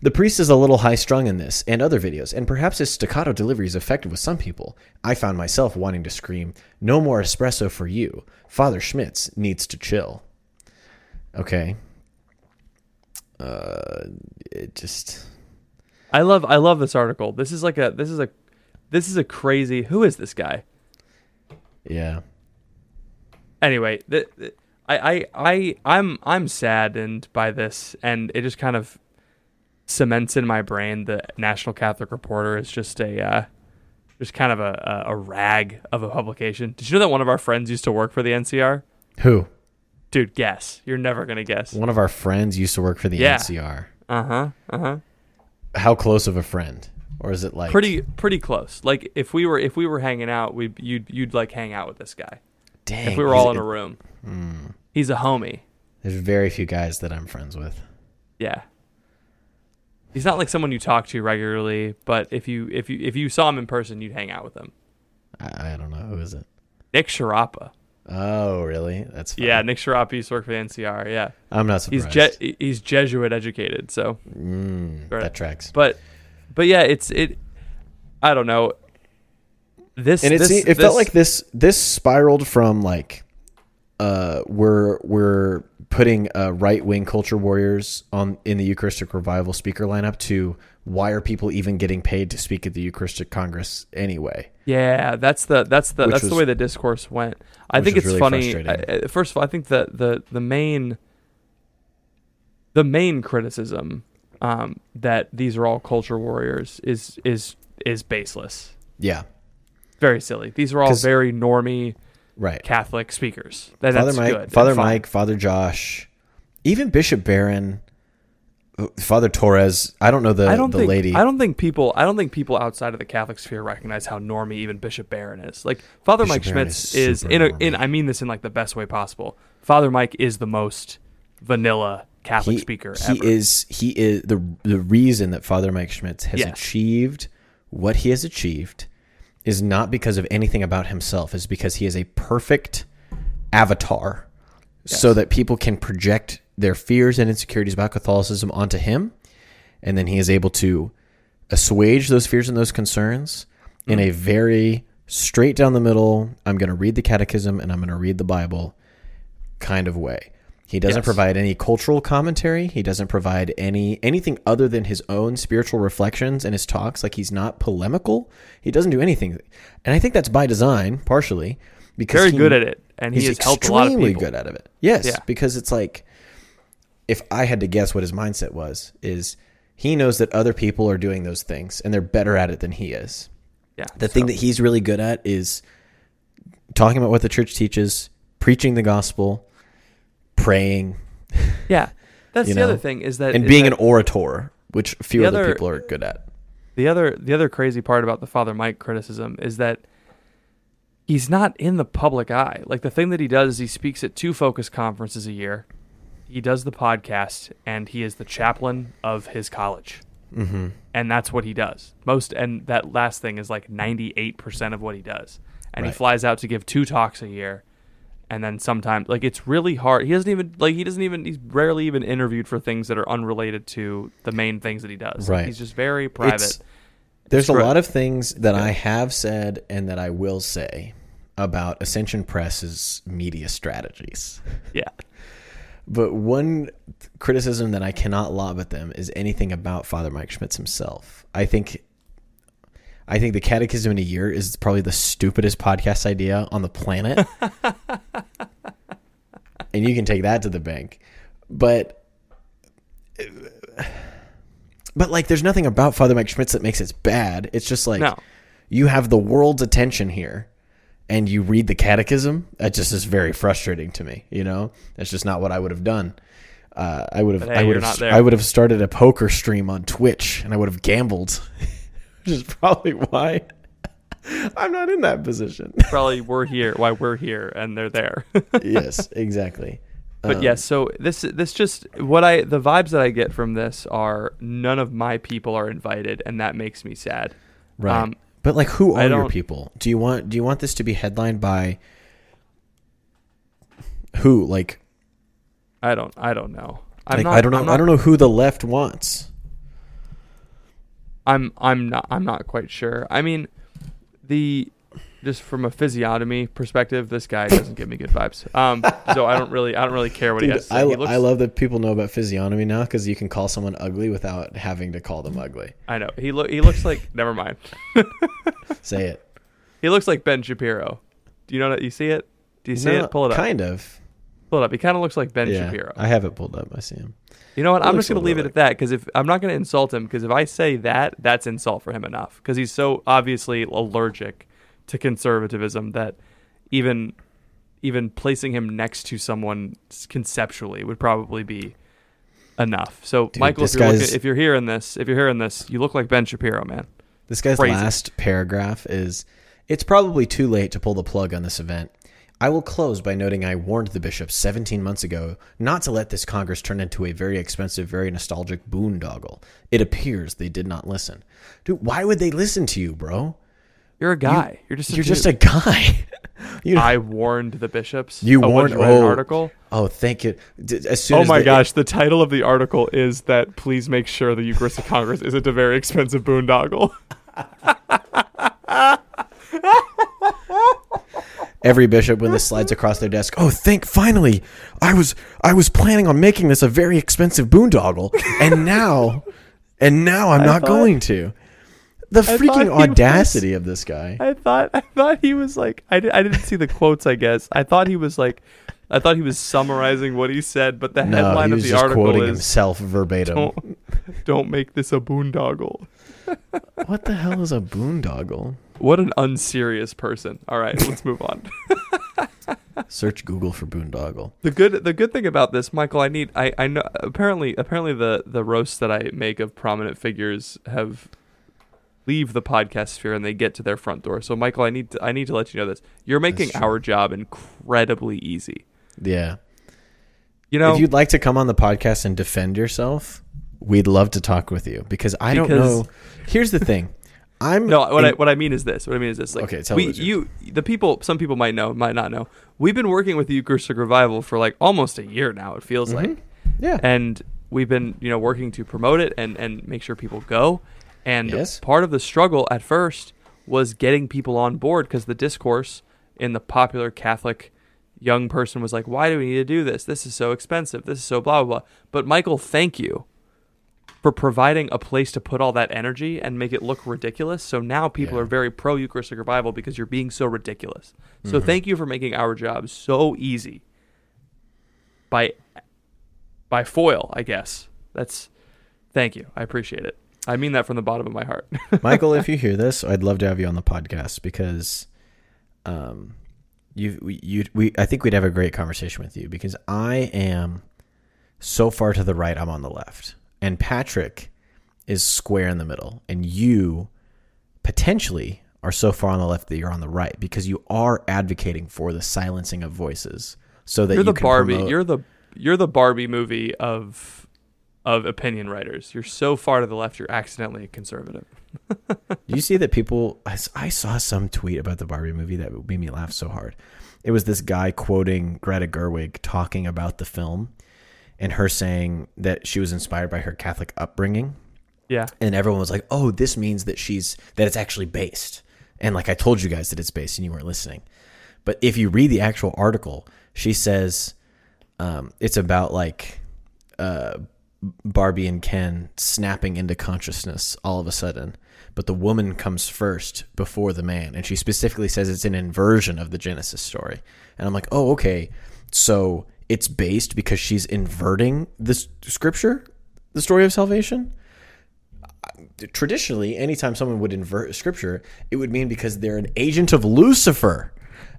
The priest is a little high strung in this and other videos, and perhaps his staccato delivery is effective with some people. I found myself wanting to scream, No more espresso for you. Father Schmitz needs to chill. Okay. Uh, it just. I love. I love this article. This is like a. This is a. This is a crazy. Who is this guy? Yeah. Anyway, the, the- I, I, I, I'm, I'm saddened by this, and it just kind of cements in my brain the National Catholic Reporter is just a, uh, just kind of a, a, rag of a publication. Did you know that one of our friends used to work for the NCR? Who? Dude, guess. You're never gonna guess. One of our friends used to work for the Yeah. NCR. Uh huh. Uh huh. How close of a friend? Or is it like. Pretty, pretty close. Like if we were, if we were hanging out, we, you'd, you'd like hang out with this guy. Dang. If we were all in a room, he's a homie. There's very few guys that I'm friends with. Yeah. He's not like someone you talk to regularly, but if you if you if you saw him in person, you'd hang out with him. I, I don't know. Who is it? Nick Sharapa. Oh, really? That's fine. Yeah, Nick Sharapa used to work for the NCR. Yeah, I'm not he's surprised. Je- he's Jesuit educated. So, Mm, That tracks. but but yeah, it's it. I don't know. This and it this, it this- felt like this this spiraled from like uh we're we're putting uh, right wing culture warriors on in the Eucharistic revival speaker lineup to why are people even getting paid to speak at the Eucharistic Congress anyway? Yeah, that's the that's the Which that's was- the way the discourse went. I think it's really funny. I- I- first of all, I think that the the main the main criticism um, that these are all culture warriors is is is baseless. Yeah, Very silly. These are all very normie right. Catholic speakers. That, Father that's Mike, good. Father Mike, Father Josh, even Bishop Barron, Father Torres. I don't know the I don't the think lady. I don't think people I don't think people outside of the Catholic sphere recognize how normie even Bishop Barron is. Like Father Bishop Mike Barron Schmitz is is, in a, in. I mean this in like the best way possible. Father Mike is the most vanilla Catholic he, speaker he ever. is he is the the reason that Father Mike Schmitz has Yes. achieved what he has achieved is not because of anything about himself is because he is a perfect avatar so that people can project their fears and insecurities about Catholicism onto him and then he is able to assuage those fears and those concerns in Mm-hmm. a very straight down the middle I'm going to read the catechism and I'm going to read the Bible kind of way. He doesn't Yes. provide any cultural commentary. He doesn't provide any anything other than his own spiritual reflections and his talks. Like he's not polemical. He doesn't do anything, and I think that's by design, partially because Very he- good at it, and he he's has helped a lot of extremely people. good at it. Yes, Yeah. because it's like if I had to guess what his mindset was, is he knows that other people are doing those things and they're better at it than he is. Yeah. The thing that he's really good at is talking about what the church teaches, preaching the gospel, praying, yeah, that's the know, other thing is that and being that an orator, which few other other- people are good at. the other the other crazy part about the Father Mike criticism is that he's not in the public eye. Like the thing that he does is he speaks at two focus conferences a year. He does the podcast, and he is the chaplain of his college. Mm-hmm. and that's what he does most and that last thing is like 98% of what he does and he flies out to give two talks a year and then sometimes like it's really hard he doesn't even like he doesn't even he's rarely even interviewed for things that are unrelated to the main things that he does Right. he's just very private It's- There's a lot of things that I have said and that I will say about Ascension Press's media strategies. yeah But one criticism that I cannot lob at them is anything about Father Mike Schmitz himself. I think I think the Catechism in a Year is probably the stupidest podcast idea on the planet. and you can take that to the bank. But but like there's nothing about Father Mike Schmitz that makes it bad. It's just like No. you have the world's attention here and you read the catechism that just is very frustrating to me you know that's just not what i would have done uh, i would have hey, i would have i would have started a poker stream on twitch and i would have gambled which is probably why i'm not in that position. Probably we're here why we're here and they're there. Yes exactly. But Um, yes, so this this just what I the vibes that I get from this are none of my people are invited, and that makes me sad. right. Um, but like who are your people? Do you want do you want this to be headlined by who? Like I don't I don't know. I'm like not, i don't know I'm i don't know who the left wants I'm I'm not I'm not quite sure. I mean, the just from a physiognomy perspective, this guy doesn't give me good vibes. Um, so I don't really I don't really care what he Dude, has to say. I, He looks, I love that people know about physiognomy now because you can call someone ugly without having to call them ugly. I know he look he looks like never mind. Say it. He looks like Ben Shapiro. Do you know that? You see it? Do you see No, it? Pull it up. Kind of. Pull it up. He kind of looks like Ben yeah, Shapiro. I have it pulled up. I see him. You know what? I'm just gonna leave it at that because if I'm not gonna insult him, because if I say that, that's insult for him enough. Because he's so obviously allergic to conservatism that even even placing him next to someone conceptually would probably be enough. So, Dude, Michael, if you're, looking, if you're hearing this, if you're hearing this, you look like Ben Shapiro, man. This guy's Crazy. last paragraph is It's probably too late to pull the plug on this event. I will close by noting I warned the bishops 17 months ago not to let this Congress turn into a very expensive, very nostalgic boondoggle. It appears they did not listen. Dude, why would they listen to you, bro? You're a guy. You, are just a You're just a guy. you I warned the bishops. You Oh, warned did you read an oh, article. Oh, thank you. D- As soon Oh as my the- gosh, the title of the article is that please make sure the Eucharistic Congress isn't a very expensive boondoggle. every bishop when this slides across their desk. Oh, thank finally. I was I was planning on making this a very expensive boondoggle, and now and now I'm not thought- going to. The freaking he was- audacity of this guy. I thought I thought he was like I, I didn't see the quotes I guess I thought he was like I thought he was summarizing what he said but the no, headline he of the article quoting is himself verbatim. don't don't make this a boondoggle. What the hell is a boondoggle? What an unserious person. All right, let's move on. Search Google for boondoggle. The good the good thing about this, Michael, I need I, I know apparently apparently the the roasts that I make of prominent figures have leave the podcast sphere and they get to their front door. So Michael, I need to I need to let you know this. You're making our job incredibly easy. Yeah. You know, if you'd like to come on the podcast and defend yourself, we'd love to talk with you because I don't know. Here's the thing. I'm No, what I what I mean is this. What I mean is this. Like, Okay, tell we, you, the people, some people might know, might not know. We've been working with the Eucharistic Revival for like almost a year now. It feels Mm-hmm. like, yeah. and we've been, you know, working to promote it and and make sure people go. And Yes. part of the struggle at first was getting people on board because the discourse in the popular Catholic young person was like, "Why do we need to do this? This is so expensive. This is so blah blah blah." But Michael, thank you for providing a place to put all that energy and make it look ridiculous. So now people Yeah. are very pro Eucharistic revival because you're being so ridiculous. So thank you for making our job so easy by by foil, I guess. That's thank you. I appreciate it. I mean that from the bottom of my heart. Michael, if you hear this, I'd love to have you on the podcast because, um, you you we I think we'd have a great conversation with you because I am so far to the right, I'm on the left, and Patrick is square in the middle, and you potentially are so far on the left that you're on the right because you are advocating for the silencing of voices so that you're you the can Barbie. promote- You're the you're the Barbie movie of of opinion writers. You're so far to the left, you're accidentally a conservative. Do you see that people? I saw some tweet about the Barbie movie that made me laugh so hard. It was this guy quoting Greta Gerwig talking about the film and her saying that she was inspired by her Catholic upbringing. Yeah. And everyone was like, oh, this means that she's, that it's actually based. And like I told you guys that it's based and you weren't listening. But if you read the actual article, she says um, it's about like uh, Barbie and Ken snapping into consciousness all of a sudden. But the woman comes first before the man. And she specifically says it's an inversion of the Genesis story. And I'm like, oh, okay. So it's based because she's inverting this scripture, the story of salvation? Traditionally, anytime someone would invert scripture, it would mean because they're an agent of Lucifer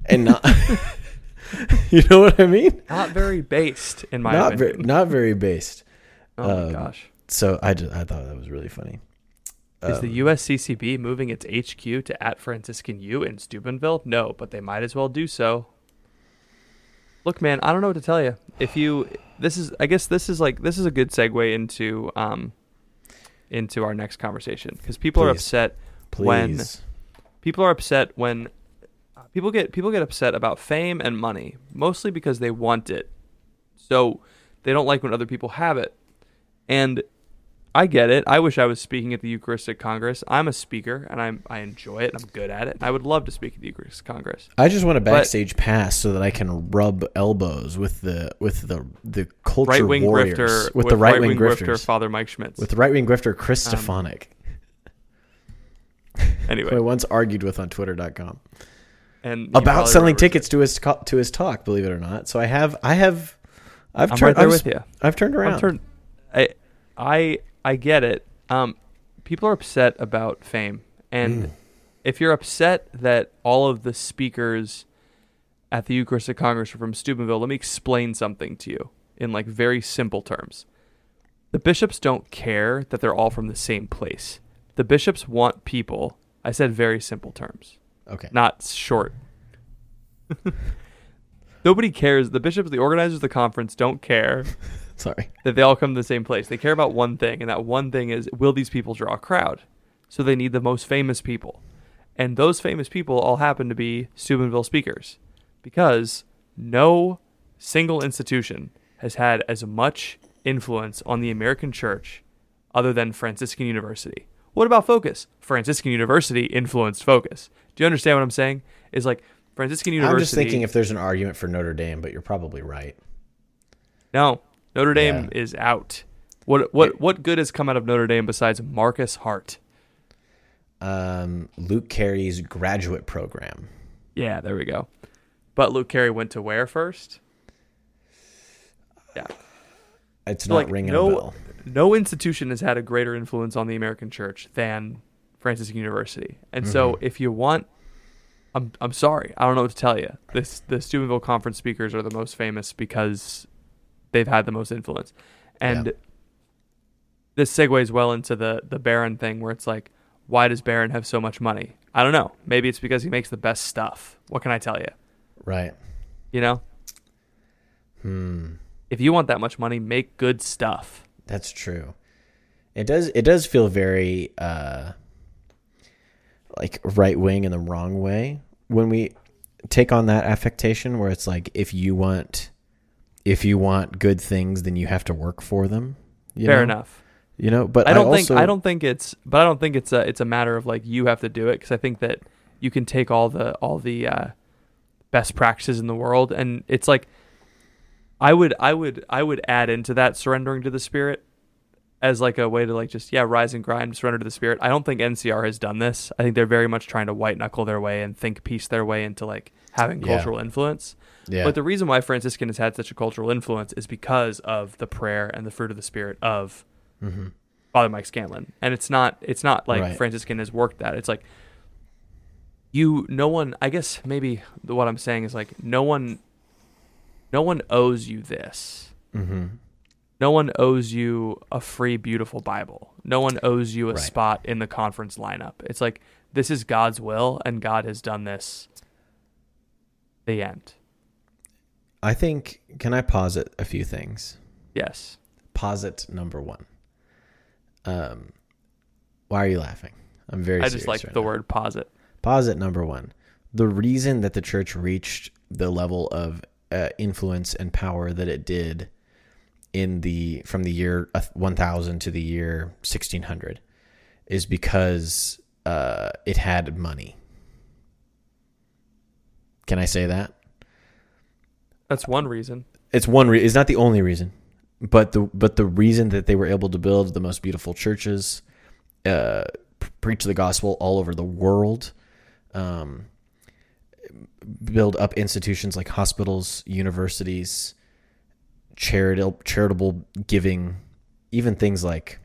and not. you know what I mean? Not very based in my not very, opinion. not very based. oh um, my gosh. So I just I thought that was really funny. Is um, the USCCB moving its HQ to at Franciscan U in Steubenville? No, but they might as well do so. Look, man, I don't know what to tell you. If you, this is, I guess this is like this is a good segue into um, into our next conversation because people are Please. upset when Please. people are upset when uh, people get people get upset about fame and money mostly because they want it so they don't like when other people have it and i get it. I wish i was speaking at the eucharistic congress. I'm a speaker and i'm i enjoy it and i'm good at it i would love to speak at the eucharistic congress. I just want a but- backstage pass so that I can rub elbows with the with the the culture right wing grifter with, the right wing grifter father mike schmitz. With the right wing grifter Chris Um, Stefanick, anyway. Who I once argued with on Twitter.com and about selling tickets to his to his talk. Believe it or not, so I have I have I've i'm turned right there I've, with you I've turned around. I'm I, I, I get it. Um, people are upset about fame, and if you're upset that all of the speakers at the Eucharistic Congress are from Steubenville, let me explain something to you in like very simple terms. The bishops don't care that they're all from the same place. The bishops want people. I said very simple terms okay, not short. Nobody cares. The bishops, the organizers of the conference, don't care sorry. that they all come to the same place. They care about one thing, and that one thing is will these people draw a crowd? So they need the most famous people. And those famous people all happen to be Steubenville speakers because no single institution has had as much influence on the American church other than Franciscan University. What about Focus? Franciscan University influenced Focus. Do you understand what I'm saying? Is like Franciscan University. I'm just thinking if there's an argument for Notre Dame, but you're probably right. No, Notre Dame Yeah. is out. What what what good has come out of Notre Dame besides Marcus Hart? Um, Luke Carey's graduate program. Yeah, there we go. But Luke Carey went to where first? Yeah. It's So, not like ringing no a bell. no institution has had a greater influence on the American church than Franciscan University. And so Mm-hmm. if you want I'm I'm sorry. I don't know what to tell you. This the Steubenville conference speakers are the most famous because they've had the most influence. And Yeah. this segues well into the the Barron thing where it's like why does Barron have so much money? I don't know. Maybe it's because he makes the best stuff. What can I tell you? Right. You know? Hmm. If you want that much money, make good stuff. That's true. It does. It does feel very uh, like right wing in the wrong way when we take on that affectation, where it's like if you want, if you want good things, then you have to work for them. Fair know? enough. You know, but I don't think also, I don't think it's but I don't think it's a it's a matter of like you have to do it because I think that you can take all the all the uh, best practices in the world and it's like I would I would I would add into that surrendering to the spirit as like a way to like just yeah rise and grind surrender to the spirit. I don't think NCR has done this. I think they're very much trying to white knuckle their way and think piece their way into like having Yeah. cultural influence. Yeah. But the reason why Franciscan has had such a cultural influence is because of the prayer and the fruit of the spirit of Father Mike Scanlon. And it's not it's not like Right. Franciscan has worked that. It's like you no one I guess maybe what I'm saying is like no one no one owes you this. Mm-hmm. No one owes you a free beautiful Bible. No one owes you a Right. spot in the conference lineup. It's like this is God's will and God has done this. The end. I think. Can I posit a few things? Yes. Posit number one. Um, why are you laughing? I'm very. I just like right the now. word posit. Posit number one. The reason that the church reached the level of uh, influence and power that it did in the from the year uh, 1000 to the year 1600 is because uh, it had money. Can I say that? That's one reason. It's one. Re- it's not the only reason, but the but the reason that they were able to build the most beautiful churches, uh, preach the gospel all over the world, um, build up institutions like hospitals, universities, charitable charitable giving, even things like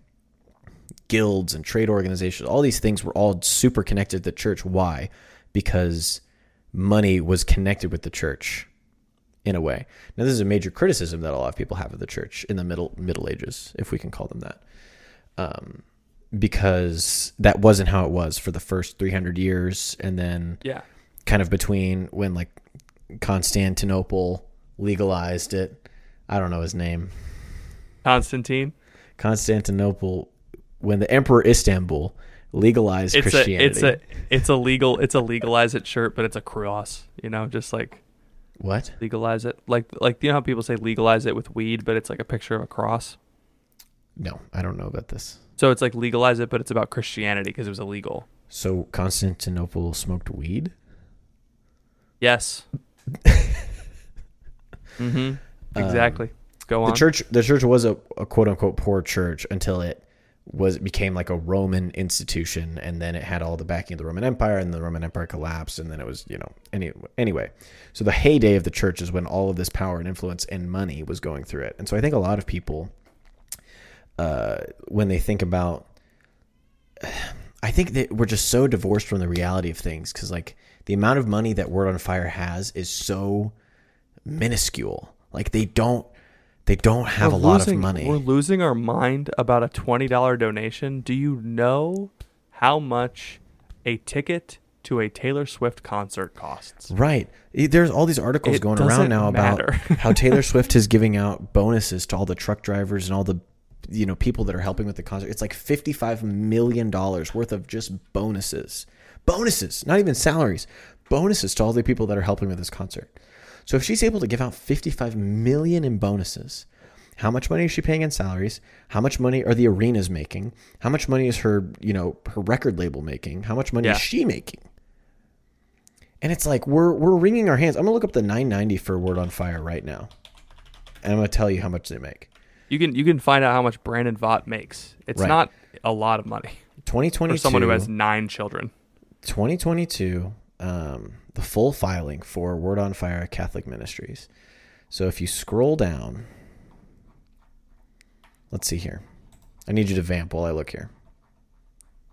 guilds and trade organizations. All these things were all super connected to the church. Why? Because money was connected with the church in a way. Now, this is a major criticism that a lot of people have of the church in the middle Middle Ages, if we can call them that, um, because that wasn't how it was for the first 300 years, and then Yeah. kind of between when like Constantinople legalized it. I don't know his name. Constantine. Constantinople, when the Emperor Istanbul legalized It's a Christianity. it's a it's a legal it's a legalize it shirt, but it's a cross. You know, just like what? legalize it. Like like you know how people say legalize it with weed, but it's like a picture of a cross. No, I don't know about this. So it's like legalize it, but it's about Christianity because it was illegal. So Constantinople smoked weed. Yes. mm-hmm. Exactly. Go on. Um, the church the church was a, a quote unquote poor church until it was became like a roman institution and then it had all the backing of the roman empire and the roman empire collapsed and then it was you know any, anyway so the heyday of the church is when all of this power and influence and money was going through it and so i think a lot of people uh, when they think about i think that we're just so divorced from the reality of things because like the amount of money that word on fire has is so minuscule like they don't they don't have We're a lot losing- of money We're losing our mind about a twenty dollar donation. Do you know how much a ticket to a Taylor Swift concert costs? right there's all these articles It going around now matter. about how taylor swift is giving out bonuses to all the truck drivers and all the you know people that are helping with the concert it's like 55 million dollars worth of just bonuses bonuses not even salaries bonuses to all the people that are helping with this concert so if she's able to give out 55 million in bonuses how much money is she paying in salaries? How much money are the arenas making? How much money is her you know her record label making? How much money Yeah. is she making? And it's like we're we're wringing our hands. I'm gonna look up the 990 for word on fire right now. And i'm gonna tell you how much they make. You can you can find out how much Brandon Vogt makes. It's Right. not a lot of money. 2022 for someone who has nine children. 2022 um, the full filing for word on fire catholic ministries so if you scroll down let's see here i need you to vamp while i look here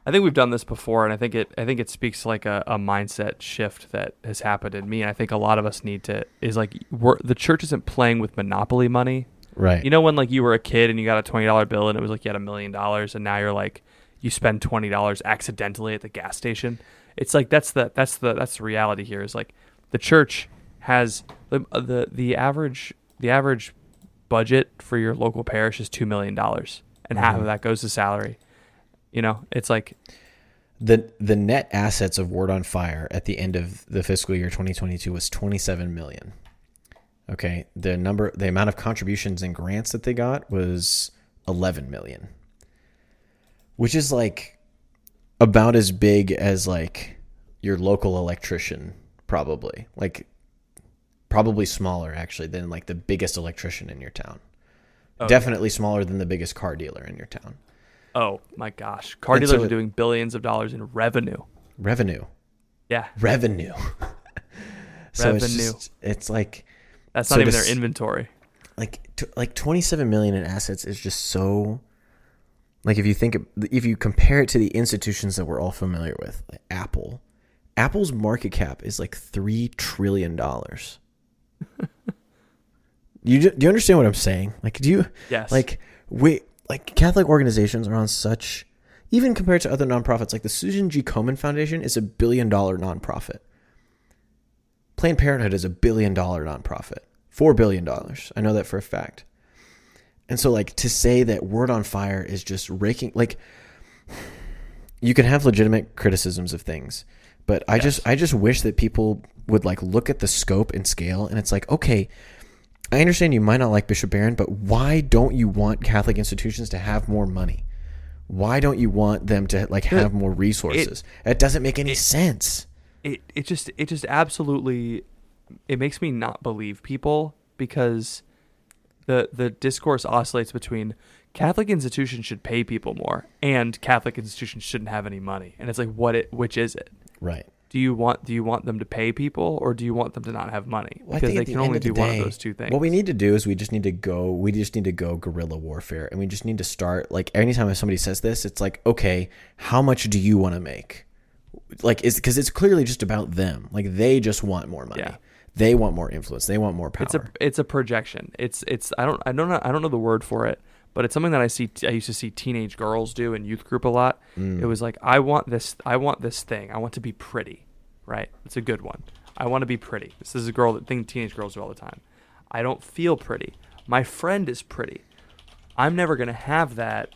I think we've done this before, and I think it I think it speaks like a, a mindset shift that has happened in me. And I think a lot of us need to is like we're, the church isn't playing with monopoly money. right You know when like you were a kid and you got a twenty dollar bill and it was like you had a million dollars, and now you're like you spend twenty dollars accidentally at the gas station. It's like that's the that's the that's the reality here. Is like the church has the the the average the average budget for your local parish is two million dollars, and half of mm-hmm. that goes to salary. You know, it's like the the net assets of word on fire at the end of the fiscal year 2022 was 27 million okay the number the amount of contributions and grants that they got was 11 million which is like about as big as like your local electrician probably like probably smaller actually than like the biggest electrician in your town. Oh. Definitely smaller than the biggest car dealer in your town. Oh my gosh, car And dealers so are doing billions of dollars in revenue. Revenue, Yeah, revenue. so it's just it's like that's So not even to their inventory. like t- like 27 million in assets is just so like if you think if you compare it to the institutions that we're all familiar with like apple apple's market cap is like 3 trillion dollars you ju- do you understand what i'm saying like do you Yes. like we like catholic organizations are on such even compared to other nonprofits like the susan g komen foundation is a billion dollar nonprofit Planned Parenthood is a billion dollar nonprofit. Four billion dollars. I know that for a fact. And so like to say that Word on Fire is just raking like you can have legitimate criticisms of things, but I just I just wish that people would like look at the scope and scale and it's like, okay, I understand you might not like Bishop Barron, but why don't you want Catholic institutions to have more money? Why don't you want them to like have more resources? It, doesn't make any sense. it it just it just absolutely it makes me not believe people because the the discourse oscillates between Catholic institutions should pay people more and Catholic institutions shouldn't have any money. And it's like what it which is it? Right. Do you want do you want them to pay people or do you want them to not have money? Well, Because they at the can only do one of those two things. What we need to do is we just need to go. We just need to go guerrilla warfare, and we just need to start. Like anytime somebody says this, it's like, okay, how much do you want to make? Like, is because it's clearly just about them. Like they just want more money. Yeah. They want more influence. They want more power. It's a it's a projection. It's it's I don't I don't know I don't know the word for it, but it's something that I see I used to see teenage girls do in youth group a lot. Mm. It was like I want this I want this thing. I want to be pretty, right? It's a good one. I want to be pretty. This is a girl that thing teenage girls do all the time. I don't feel pretty. My friend is pretty. I'm never gonna have that,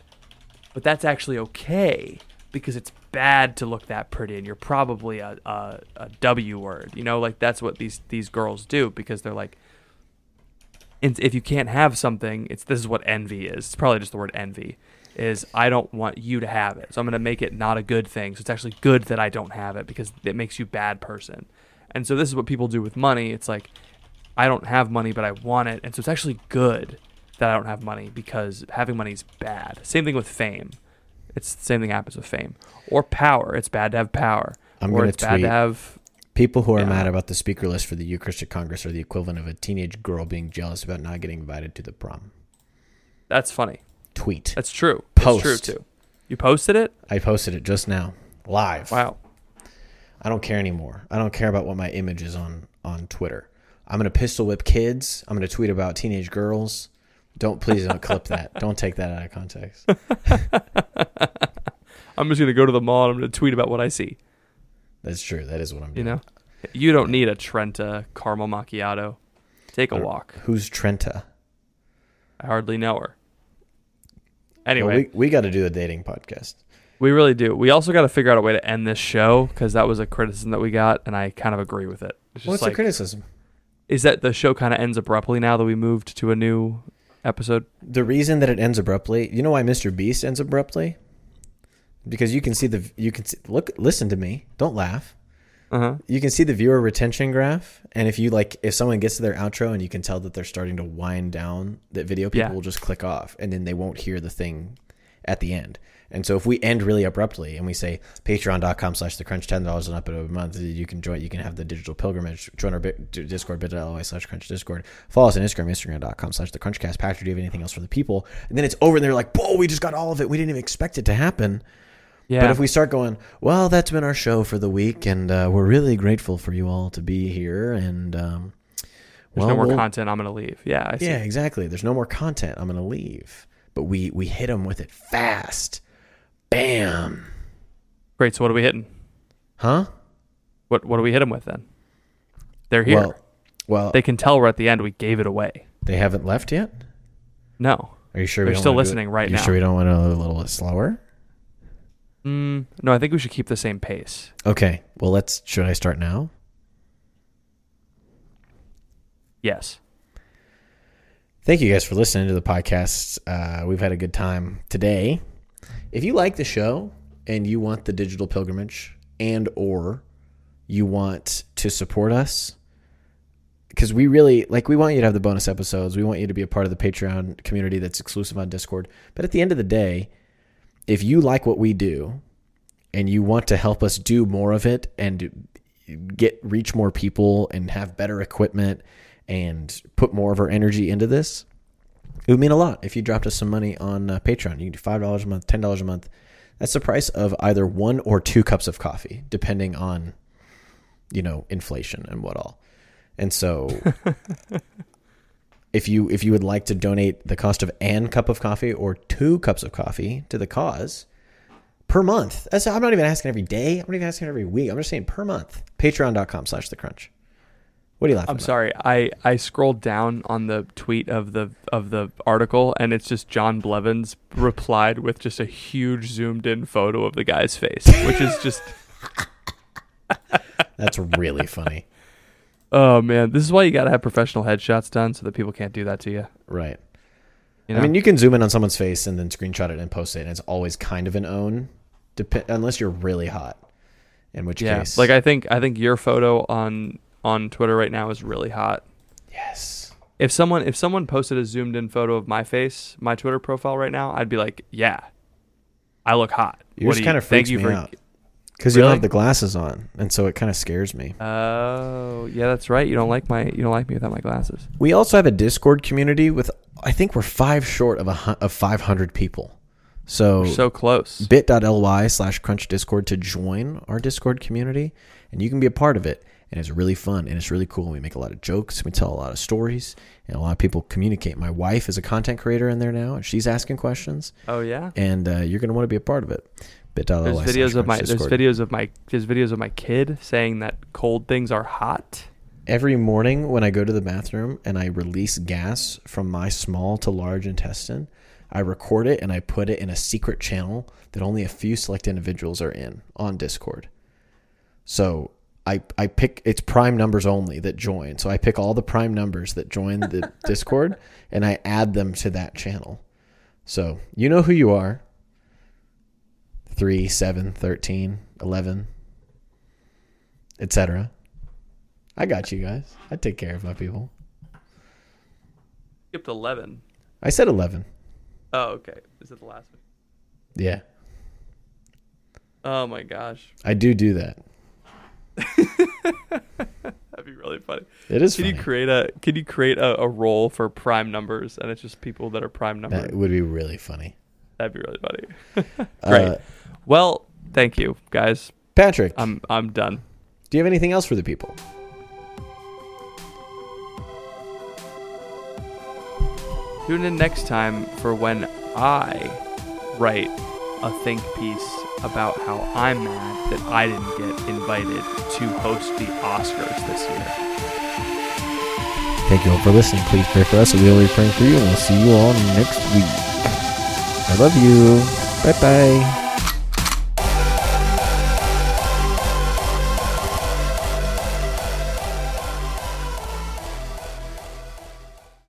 but that's actually okay because it's bad to look that pretty and you're probably a, a, a W word. You know, like that's what these these girls do because they're like if you can't have something, it's this is what envy is. It's probably just the word envy. Is I don't want you to have it, so I'm going to make it not a good thing. So it's actually good that I don't have it because it makes you bad person. And so this is what people do with money. It's like I don't have money, but I want it, and so it's actually good that I don't have money because having money is bad. Same thing with fame. It's the same thing happens with fame or power. It's bad to have power, I'm or it's bad tweet- to have. People who are Yeah. mad about the speaker list for the Eucharistic Congress are the equivalent of a teenage girl being jealous about not getting invited to the prom. That's funny. Tweet. That's true. Post. It's true too. You posted it? I posted it just now, live. Wow. I don't care anymore. I don't care about what my image is on on Twitter. I'm gonna pistol whip kids. I'm gonna tweet about teenage girls. Don't please don't clip that. Don't take that out of context. I'm just gonna go to the mall and I'm gonna tweet about what I see. That's true. That is what I'm You know, you don't need a Trenta caramel macchiato. Take a walk. Who's Trenta? I hardly know her. Well, Anyway, we we got to do a dating podcast. we really do. We also got to figure out a way to end this show because that was a criticism that we got, and I kind of agree with it. It's just What's like, the criticism? is that the show kind of ends abruptly now that we moved to a new episode? The reason that it ends abruptly. You know why Mr. Beast ends abruptly? Because you can see the you can see, look. Listen to me. Don't laugh. Uh huh. you can see the viewer retention graph and if you like if someone gets to their outro and you can tell that they're starting to wind down that video people Yeah. will just click off and then they won't hear the thing at the end and so if we end really abruptly and we say patreon.com slash the crunch $10 and up a month you can join you can have the digital pilgrimage join our discord bit.ly slash crunch discord follow us on instagram instagram.com slash the crunchcast patrick do you have anything else for the people and then it's over and they're like whoa we just got all of it we didn't even expect it to happen Yeah. but if we start going, well, that's been our show for the week, and uh, we're really grateful for you all to be here. And um, There's well, no more we'll- content. I'm gonna leave. Yeah. I see. Yeah, exactly. There's no more content. I'm gonna leave. But we we hit them with it fast. Bam. Great. So what are we hitting? Huh? What What do we hit them with then? They're here. Well, well, they can tell we're at the end. We gave it away. They haven't left yet. No. Are you sure? They're we still wanna do it- listening right you now. You sure we don't want to go a little bit slower? Mm, no, I think we should keep the same pace. Okay. Well, let's. Should I start now? Yes. Thank you guys for listening to the podcast. Uh, we've had a good time today. If you like the show and you want the digital pilgrimage and or you want to support us, because we really like we want you to have the bonus episodes. We want you to be a part of the Patreon community that's exclusive on Discord. But at the end of the day, if you like what we do and you want to help us do more of it and get reach more people and have better equipment and put more of our energy into this, it would mean a lot if you dropped us some money on uh, Patreon. You can do five dollars a month, ten dollars a month. That's the price of either one or two cups of coffee, depending on you know inflation and what all. And so, if you if you would like to donate the cost of an cup of coffee or two cups of coffee to the cause per month, that's, I'm not even asking every day. I'm not even asking every week. I'm just saying per month. Patreon.com slash the crunch. What are you laughing I'm about? sorry. I I scrolled down on the tweet of the of the article, and it's just John Blevins replied with just a huge zoomed in photo of the guy's face, which is just That's really funny. oh man, this is why you got to have professional headshots done so that people can't do that to you. Right. You know? I mean, you can zoom in on someone's face and then screenshot it and post it, and it's always kind of an own, dep- unless you're really hot. In which yeah, case, like I think I think your photo on on Twitter right now is really hot. yes, If someone if someone posted a zoomed in photo of my face, my Twitter profile right now, I'd be like, yeah, I look hot. yours What you- kind of freaks me for- out because you don't have the glasses on, and so it kind of scares me. Oh, yeah, that's right. You don't like my you don't like me without my glasses. We also have a Discord community with, I think we're five short of a of five hundred people. So, We're so close. bit.ly slash crunch discord to join our discord community and you can be a part of it and it's really fun and it's really cool we make a lot of jokes we tell a lot of stories and a lot of people communicate. My wife is a content creator in there now and she's asking questions. Oh yeah. and uh, you're going to want to be a part of it. Bit.ly There's videos of my crunch there's videos of my there's videos of my kid saying that cold things are hot. every morning when i go to the bathroom and i release gas from my small to large intestine i record it and i put it in a secret channel that only a few select individuals are in on discord. So i i pick it's prime numbers only that join so i pick all the prime numbers that join the discord and i add them to that channel so you know who you are 3 7 13 11 etc I got you guys. I take care of my people. Skipped eleven. I said 11. Oh, okay. Is it the last one? Yeah. Oh my gosh, I do do that. that'd be really funny. It is Can funny. you create a Can you create a, a role for prime numbers, and it's just people that are prime numbers? that would be really funny. That'd be really funny. Great. Uh, well, thank you, guys. Patrick, I'm I'm done. do you have anything else for the people? Tune in next time for when I write a think piece about how I'm mad that I didn't get invited to host the Oscars this year. Thank you all for listening. Please pray for us. We'll be praying for you, and we'll see you all next week. I love you. Bye bye.